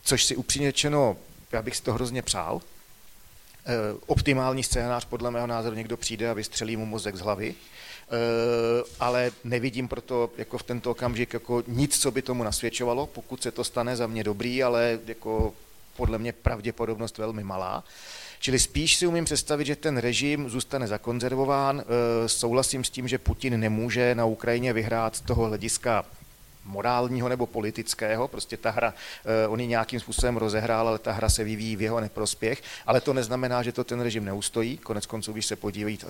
což si upřímně řečeno, já bych si to hrozně přál, Eh, optimální scénář, podle mého názoru, někdo přijde a vystřelí mu mozek z hlavy, eh, ale nevidím proto jako v tento okamžik jako nic, co by tomu nasvědčovalo, pokud se to stane za mě dobrý, ale jako podle mě pravděpodobnost velmi malá. Čili spíš si umím představit, že ten režim zůstane zakonzervován. Eh, souhlasím s tím, že Putin nemůže na Ukrajině vyhrát z toho hlediska morálního nebo politického, prostě ta hra, eh, on ji nějakým způsobem rozehrál, ale ta hra se vyvíjí v jeho neprospěch, ale to neznamená, že to ten režim neustojí. Konec konců, když se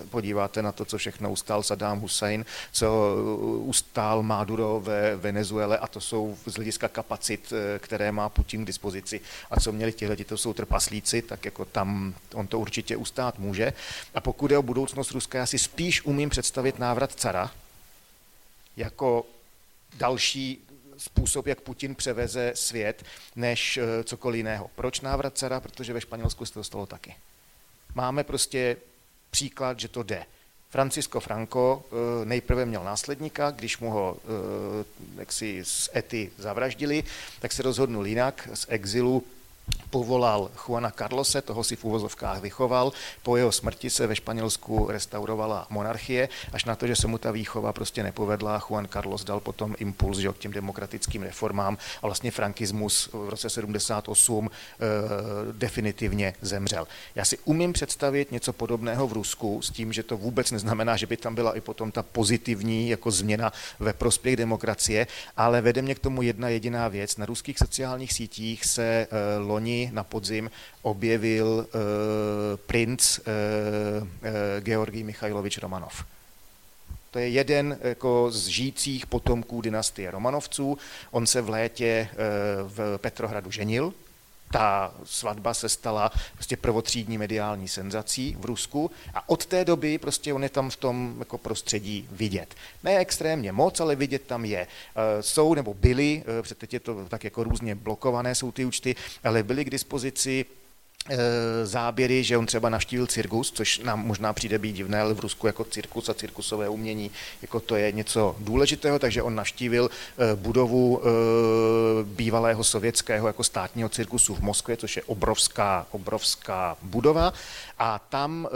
podíváte na to, co všechno ustál Saddam Hussein, co eh, ustál Maduro ve Venezuele a to jsou z hlediska kapacit, eh, které má Putin k dispozici a co měli tihle, to jsou trpaslíci, tak jako tam on to určitě ustát může. A pokud je o budoucnost Ruska, já si spíš umím představit návrat cara, jako další způsob, jak Putin převeze svět, než eh, cokoliv jiného. Proč návrat cara? Protože ve Španělsku se to stalo taky. Máme prostě příklad, že to jde. Francisco Franco eh, nejprve měl následníka, když mu ho jaksi z Ety zavraždili, tak se rozhodnul jinak, z exilu povolal Juana Carlose, toho si v úvozovkách vychoval. Po jeho smrti se ve Španělsku restaurovala monarchie, až na to, že se mu ta výchova prostě nepovedla. Juan Carlos dal potom impuls že, k těm demokratickým reformám a vlastně frankismus v roce 78 e, eh, definitivně zemřel. Já si umím představit něco podobného v Rusku s tím, že to vůbec neznamená, že by tam byla i potom ta pozitivní jako změna ve prospěch demokracie, ale vede mě k tomu jedna jediná věc. Na ruských sociálních sítích se e, loni na podzim objevil uh, princ uh, uh, Georgij Michailovič Romanov. To je jeden jako z žijících potomků dynastie Romanovců. On se v létě v Petrohradu ženil, ta svatba se stala prostě prvotřídní mediální senzací v Rusku a od té doby prostě on je tam v tom jako prostředí vidět. Ne extrémně moc, ale vidět tam je. E, jsou nebo byly, e, teď je to tak jako různě blokované jsou ty účty, ale byly k dispozici Eh, záběry, že on třeba navštívil cirkus, což nám možná přijde být divné, ale v Rusku jako cirkus a cirkusové umění, jako to je něco důležitého, takže on navštívil eh, budovu eh, bývalého sovětského jako státního cirkusu v Moskvě, což je obrovská, obrovská budova. A tam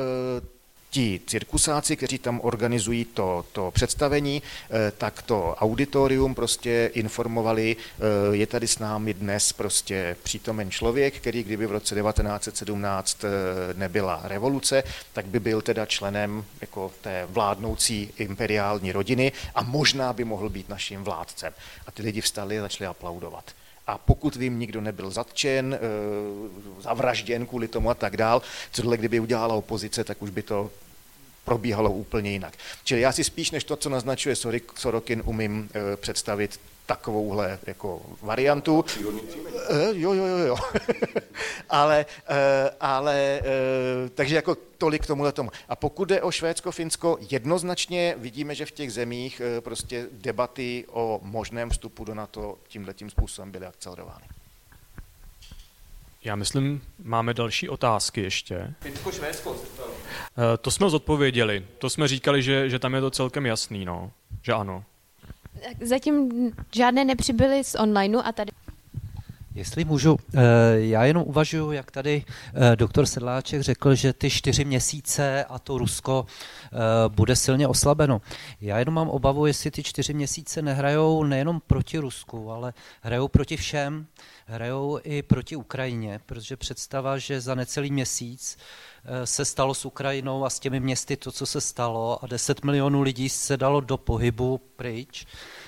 ti cirkusáci, kteří tam organizují to, to představení, eh, tak to auditorium prostě informovali, eh, je tady s námi dnes prostě přítomen člověk, který kdyby v roce 1917 eh, nebyla revoluce, tak by byl teda členem jako té vládnoucí imperiální rodiny a možná by mohl být naším vládcem. A ty lidi vstali a začali aplaudovat. A pokud vím, nikdo nebyl zatčen, zavražděn kvůli tomu a tak dál, tohle kdyby udělala opozice, tak už by to probíhalo úplně jinak. Čili já si spíš než to, co naznačuje Sorokin, umím e, představit takovouhle jako variantu. E, jo, jo, jo, jo. ale, e, ale takže jako tolik k tomuhle tomu. A pokud jde o Švédsko, Finsko, jednoznačně vidíme, že v těch zemích prostě debaty o možném vstupu do NATO tímhle tím způsobem byly akcelerovány. Já myslím, máme další otázky ještě. Finsko, Švédsko. Eh, to jsme zodpověděli. To jsme říkali, že, že tam je to celkem jasný, no. Že ano. Zatím žádné nepřibyly z onlineu a tady Jestli můžu, eh, já jenom uvažuji, jak tady eh, doktor Sedláček řekl, že ty čtyři měsíce a to Rusko bude silně oslabeno. Já jenom mám obavu, jestli ty čtyři měsíce nehrajou nejenom proti Rusku, ale hrajou proti všem, hrajou i proti Ukrajině, protože představa, že za necelý měsíc Eh, se stalo s Ukrajinou a s těmi městy to, co se stalo a 10 milionů lidí se dalo do pohybu pryč,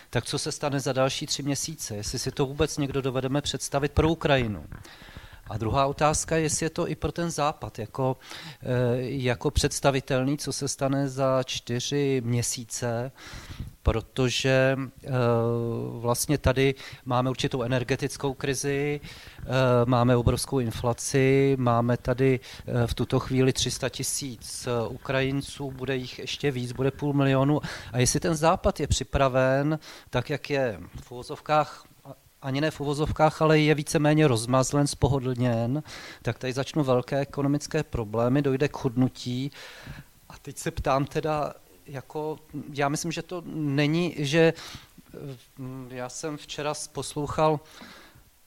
tak co se stane za další tři měsíce? Jestli si to vůbec někdo dovedeme představit pro Ukrajinu. A druhá otázka je, jestli je to i pro ten západ jako, eh, jako představitelný, co se stane za čtyři měsíce, protože eh, vlastně tady máme určitou energetickou krizi, eh, máme obrovskou inflaci, máme tady v tuto chvíli 300 tisíc Ukrajinců, bude jich ještě víc, bude půl milionu. A jestli ten západ je připraven, tak jak je v úvozovkách ani ne v uvozovkách, ale je víceméně rozmazlen, spohodlněn, tak tady začnou velké ekonomické problémy, dojde k chudnutí. A teď se ptám teda, jako, já myslím, že to není, že já jsem včera poslouchal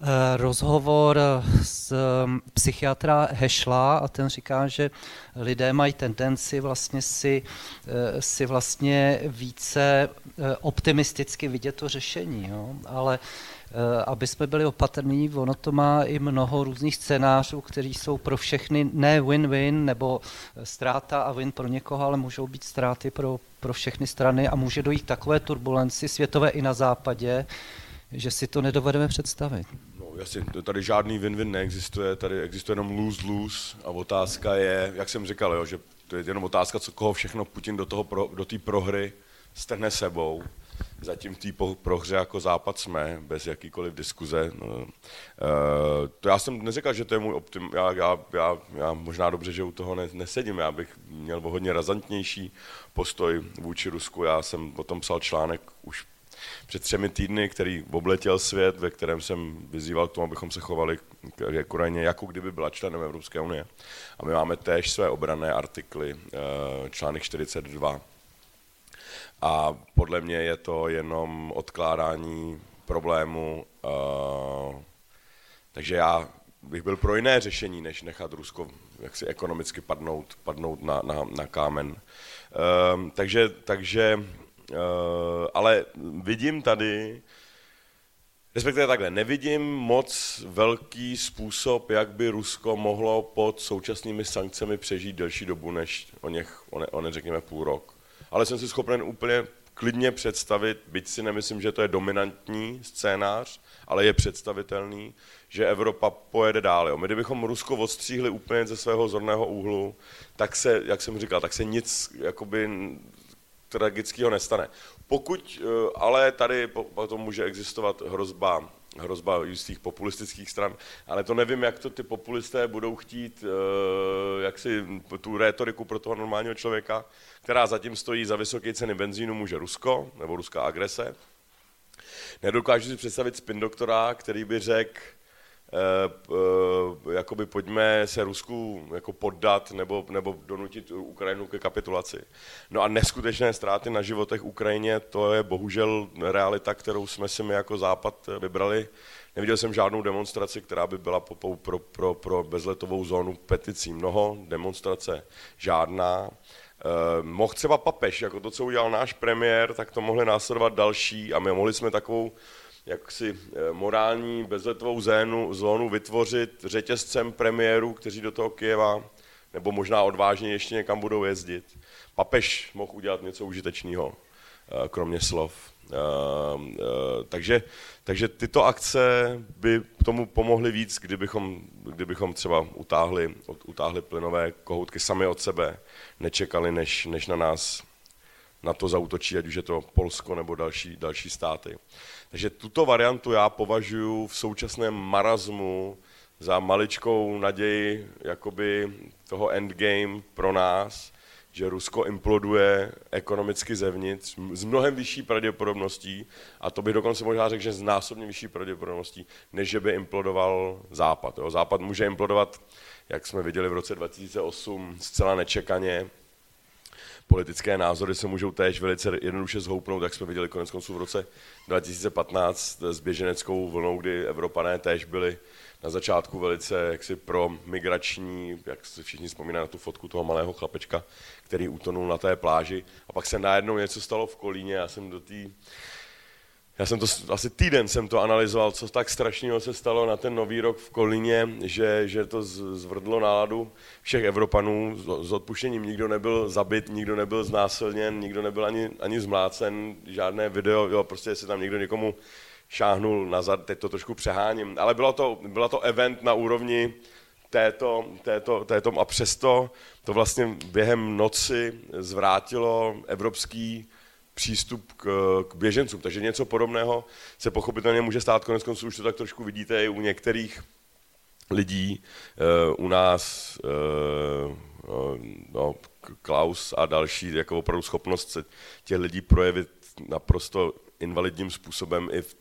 eh, rozhovor s mm, psychiatra Hešla a ten říká, že lidé mají tendenci vlastně si, eh, si vlastně více eh, optimisticky vidět to řešení, jo? ale Eh, aby jsme byli opatrní, ono to má i mnoho různých scénářů, které jsou pro všechny ne win-win nebo ztráta a win pro někoho, ale můžou být ztráty pro, pro všechny strany a může dojít takové turbulenci světové i na západě, že si to nedovedeme představit. No jasně, tady žádný win-win neexistuje, tady existuje jenom lose-lose a otázka je, jak jsem říkal, jo, že to je jenom otázka, co koho všechno Putin do té pro, prohry strhne sebou zatím v té prohře jako západ jsme, bez jakýkoliv diskuze. No, uh, to já jsem neřekl, že to je můj optim, já, já, já, já možná dobře, že u toho ne, nesedím, já bych měl hodně razantnější postoj vůči Rusku, já jsem o tom psal článek už před třemi týdny, který obletěl svět, ve kterém jsem vyzýval k tomu, abychom se chovali k Ukrajině, jako kdyby byla členem Evropské unie. A my máme též své obrané artikly, eh, článek 42. A podle mě je to jenom odkládání problému. Eh, takže já bych byl pro jiné řešení, než nechat Rusko jaksi ekonomicky padnout, padnout na, na, na kámen. Um, takže, takže uh, ale vidím tady, respektive takhle, nevidím moc velký způsob, jak by Rusko mohlo pod současnými sankcemi přežít delší dobu, než o něch, o ne, o ne řekněme půl rok. Ale jsem si schopen úplně klidně představit, byť si nemyslím, že to je dominantní scénář, ale je představitelný, že Evropa pojede dál. My kdybychom Rusko odstříhli úplně ze svého zorného úhlu, tak se, jak jsem říkal, tak se nic jakoby tragického nestane. Pokud eh, ale tady potom může existovat hrozba hrozba jistých populistických stran, ale to nevím, jak to ty populisté budou chtít, eh, jak si tu rétoriku pro toho normálního člověka, která zatím stojí za vysoké ceny benzínu, může Rusko, nebo ruská agrese. Nedokážu si představit spin doktora, který by řekl, jakoby pojďme se Rusku jako poddat nebo, nebo donutit Ukrajinu ke kapitulaci. No a neskutečné ztráty na životech Ukrajině, to je bohužel realita, kterou jsme si my jako Západ vybrali. Neviděl jsem žádnou demonstraci, která by byla pro, pro, pro, pro bezletovou zónu peticí. Mnoho, demonstrace žádná. Eh, mohl třeba papež, jako to, co udělal náš premiér, tak to mohli následovat další a my mohli jsme takovou jaksi eh, morální bezletovou zónu, zónu vytvořit řetězcem premiérů, kteří do toho Kijeva nebo možná odvážně ještě někam budou jezdit. Papež mohl udělat něco užitečného, eh, kromě slov. Eh, takže, takže tyto akce by tomu pomohly víc, kdybychom, kdybychom třeba utáhli, utáhli plynové kohoutky sami od sebe, nečekali, než, než na nás na to zautočí, ať už je to Polsko nebo další, další státy. Takže tuto variantu já považuji v současném marazmu za maličkou naději jakoby toho endgame pro nás, že Rusko imploduje ekonomicky zevnitř s mnohem vyšší pravděpodobností, a to bych dokonce možná řekl, že s násobně vyšší pravděpodobností, než že by implodoval Západ. Jo. Západ může implodovat, jak jsme viděli v roce 2008, zcela nečekaně, politické názory se můžou též velice jednoduše zhoupnout, jak jsme viděli konec konců v roce 2015 s běženeckou vlnou, kdy Evropané též byli na začátku velice jaksi pro migrační, jak si všichni vzpomínají na tu fotku toho malého chlapečka, který utonul na té pláži. A pak se najednou něco stalo v Kolíně, já jsem do té já jsem to, asi týden jsem to analyzoval, co tak strašného se stalo na ten nový rok v Kolíně, že, že to zvrdlo náladu všech Evropanů s odpuštěním. Nikdo nebyl zabit, nikdo nebyl znásilněn, nikdo nebyl ani, ani zmlácen, žádné video, jo, prostě jestli tam někdo někomu šáhnul nazad, teď to trošku přeháním. Ale bylo to, bylo to event na úrovni této, této, této a přesto to vlastně během noci zvrátilo evropský přístup k, k běžencům. Takže něco podobného se pochopitelně může stát, konec konců už to tak trošku vidíte i u některých lidí, uh, u nás, uh, no, Klaus a další, jako opravdu schopnost se těch lidí projevit naprosto invalidním způsobem i v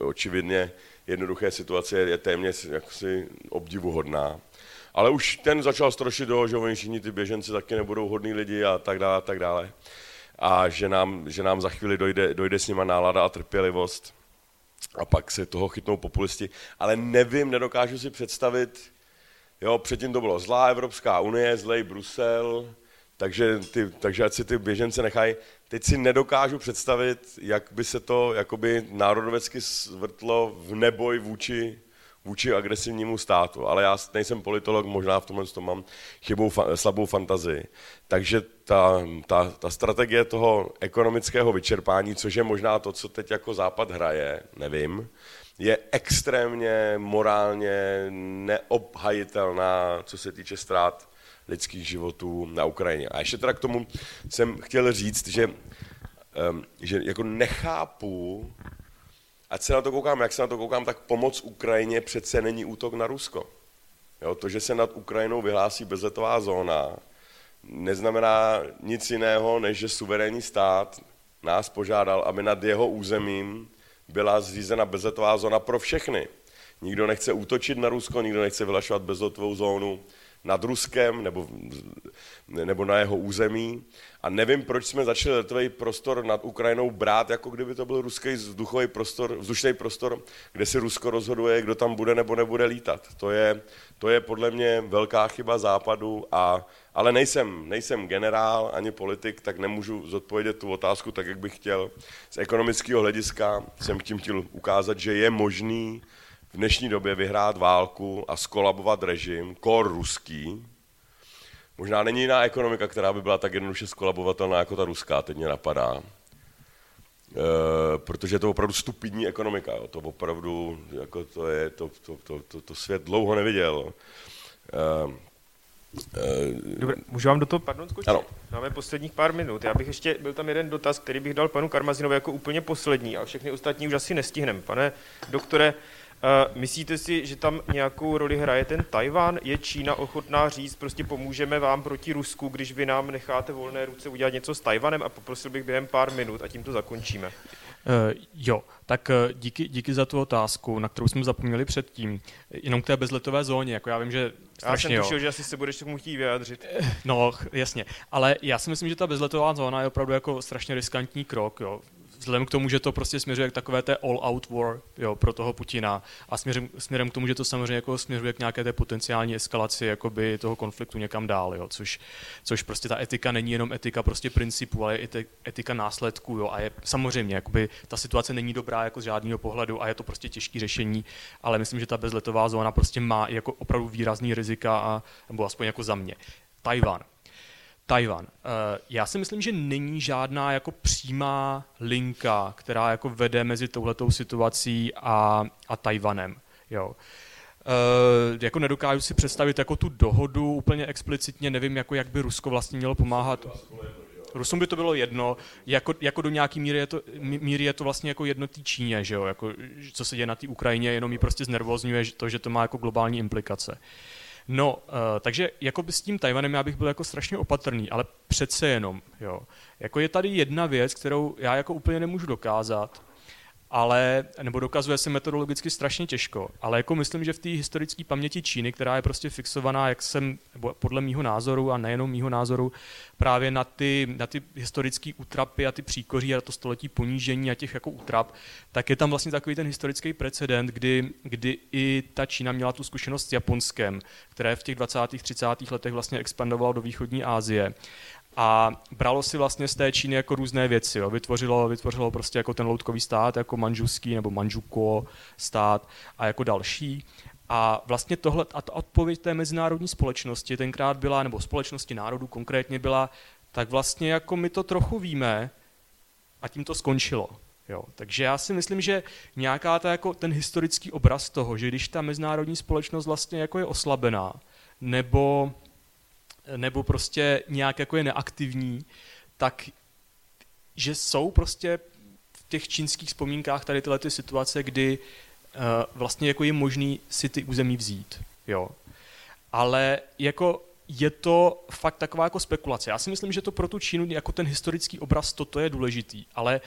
očividně jednoduché situaci je téměř jaksi obdivuhodná. Ale už ten začal strošit do, že oni všichni ty běženci taky nebudou hodní lidi a tak dále, a tak dále a že nám, že nám za chvíli dojde, dojde s nima nálada a trpělivost a pak se toho chytnou populisti. Ale nevím, nedokážu si představit, jo, předtím to bylo zlá Evropská unie, zlej Brusel, takže, ty, takže ať si ty běžence nechají. Teď si nedokážu představit, jak by se to jakoby národovecky zvrtlo v neboj vůči vůči agresivnímu státu, ale já nejsem politolog, možná v tomhle tom mám chybou, slabou fantazii. Takže ta, ta, ta strategie toho ekonomického vyčerpání, což je možná to, co teď jako Západ hraje, nevím, je extrémně morálně neobhajitelná, co se týče ztrát lidských životů na Ukrajině. A ještě teda k tomu jsem chtěl říct, že, že jako nechápu, ať se na to koukám, jak se na to koukám, tak pomoc Ukrajině přece není útok na Rusko. Jo, to, že se nad Ukrajinou vyhlásí bezletová zóna, neznamená nic jiného, než že suverénní stát nás požádal, aby nad jeho územím byla zřízena bezletová zóna pro všechny. Nikdo nechce útočit na Rusko, nikdo nechce vylašovat bezletovou zónu nad Ruskem nebo, nebo na jeho území. A nevím, proč jsme začali letový prostor nad Ukrajinou brát, jako kdyby to byl ruský vzduchový prostor, vzdušný prostor, kde si Rusko rozhoduje, kdo tam bude nebo nebude lítat. To je, to je podle mě velká chyba západu, a, ale nejsem, nejsem generál ani politik, tak nemůžu zodpovědět tu otázku tak, jak bych chtěl. Z ekonomického hlediska jsem tím chtěl ukázat, že je možný v dnešní době vyhrát válku a skolabovat režim, kor ruský, možná není jiná ekonomika, která by byla tak jednoduše skolabovatelná jako ta ruská, teď mě napadá. E, protože je to opravdu stupidní ekonomika, jo. to opravdu, jako to, je, to, to, to, to, to svět dlouho neviděl. E, Dobře, můžu vám do toho, pardon, skočit? Ano. Máme posledních pár minut. Já bych ještě, byl tam jeden dotaz, který bych dal panu Karmazinovi jako úplně poslední a všechny ostatní už asi nestihneme. Pane doktore, Uh, myslíte si, že tam nějakou roli hraje ten Tajván? Je Čína ochotná říct, prostě pomůžeme vám proti Rusku, když vy nám necháte volné ruce udělat něco s Tajvanem a poprosil bych během pár minut a tím to zakončíme. Uh, jo, tak uh, díky, díky za tu otázku, na kterou jsme zapomněli předtím. Jenom k té bezletové zóně, jako já vím, že strašně, Já jsem tušil, že asi se budeš tomu chtít vyjádřit. No, jasně, ale já si myslím, že ta bezletová zóna je opravdu jako strašně riskantní krok, jo vzhledem k tomu, že to prostě směřuje k takové té all-out war jo, pro toho Putina a směrem, směrem k tomu, že to samozřejmě jako směřuje k nějaké té potenciální eskalaci jakoby toho konfliktu někam dál, jo, což, což prostě ta etika není jenom etika prostě principů, ale je i etika následků jo, a je samozřejmě, jakoby ta situace není dobrá jako z žádného pohledu a je to prostě těžké řešení, ale myslím, že ta bezletová zóna prostě má jako opravdu výrazný rizika, a, nebo aspoň jako za mě. Tajvan. Tajvan. Eh, já si myslím, že není žádná jako přímá linka, která jako vede mezi touhletou situací a, a Tajvanem. Jo. Uh, jako nedokážu si představit jako tu dohodu úplně explicitně, nevím, jako jak by Rusko vlastně mělo pomáhat. Rusům by to bylo jedno, jako, jako do nějaký míry je, to, míry je to vlastně jako jednotý Číně, že jo? Jako, co se děje na té Ukrajině, jenom ji prostě znervozňuje to, že to má jako globální implikace. Uh, No, uh, takže jako by s tím Tajvanem já bych byl jako strašně opatrný, ale přece jenom, jo. Jako je tady jedna věc, kterou já jako úplně nemůžu dokázat, ale, nebo dokazuje se metodologicky strašně těžko, ale jako myslím, že v té historické paměti Číny, která je prostě fixovaná, jak jsem, nebo podle mýho názoru a nejenom mýho názoru, právě na ty, na ty historické útrapy a ty příkoří a to století ponížení a těch jako útrap, tak je tam vlastně takový ten historický precedent, kdy, kdy i ta Čína měla tu zkušenost s Japonskem, které v těch 20. 30. letech vlastně expandovalo do východní Asie a bralo si vlastně z té Číny jako různé věci. Jo. Vytvořilo, vytvořilo prostě jako ten loutkový stát, jako manžuský nebo manžuko stát a jako další. A vlastně tohle, a ta odpověď té mezinárodní společnosti tenkrát byla, nebo společnosti národů konkrétně byla, tak vlastně jako my to trochu víme a tím to skončilo. Jo. Takže já si myslím, že nějaká ta, jako ten historický obraz toho, že když ta mezinárodní společnost vlastně jako je oslabená, nebo nebo prostě nějak jako je neaktivní, tak že jsou prostě v těch čínských vzpomínkách tady tyhle ty situace, kdy uh, vlastně jako je možný si ty území vzít. Jo. Ale jako je to fakt taková jako spekulace. Já si myslím, že to pro tu Čínu jako ten historický obraz toto je důležitý, ale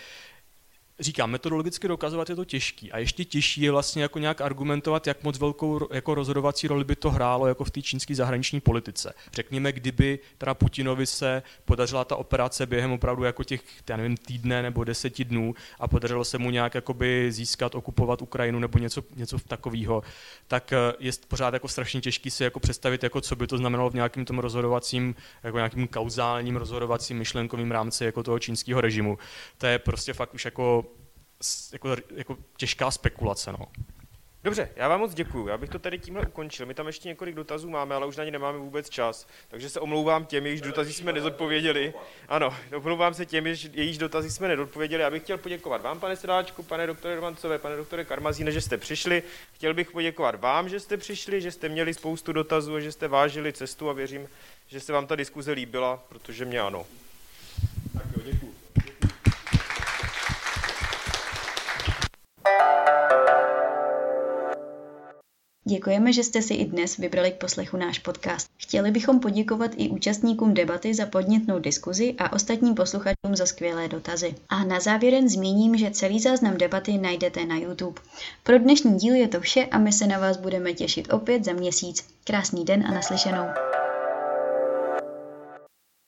říkám, metodologicky dokazovat je to těžký a ještě těžší je vlastně jako nějak argumentovat, jak moc velkou jako rozhodovací roli by to hrálo jako v té čínské zahraniční politice. Řekněme, kdyby teda Putinovi se podařila ta operace během opravdu jako těch, já nevím, týdne nebo deseti dnů a podařilo se mu nějak jakoby získat, okupovat Ukrajinu nebo něco, něco takového, tak eh, je pořád jako strašně těžký si jako představit, jako co by to znamenalo v nějakém tom rozhodovacím, jako nějakým kauzálním rozhodovacím myšlenkovým rámci jako toho čínského režimu. To je prostě fakt už jako jako, jako těžká spekulace. No. Dobře, já vám moc děkuji. Já bych to tady tímhle ukončil. My tam ještě několik dotazů máme, ale už na ně nemáme vůbec čas. Takže se omlouvám těm, jejichž dotazy jsme nezodpověděli. Ano, omlouvám se těm, jejichž dotazy jsme nezodpověděli. Já bych chtěl poděkovat vám, pane Sedáčku, pane doktore Rvancové, pane doktore Karmazíne, že jste přišli. Chtěl bych poděkovat vám, že jste přišli, že jste měli spoustu dotazů a že jste vážili cestu a věřím, že se vám ta diskuze líbila, protože mě ano. Tak jo, děkuji. Děkujeme, že jste si i dnes vybrali k poslechu náš podcast. Chtěli bychom poděkovat i účastníkům debaty za podnětnou diskuzi a ostatním posluchačům za skvělé dotazy. A na závěr jen zmíním, že celý záznam debaty najdete na YouTube. Pro dnešní díl je to vše a my se na vás budeme těšit opět za měsíc. Krásný den a naslyšenou.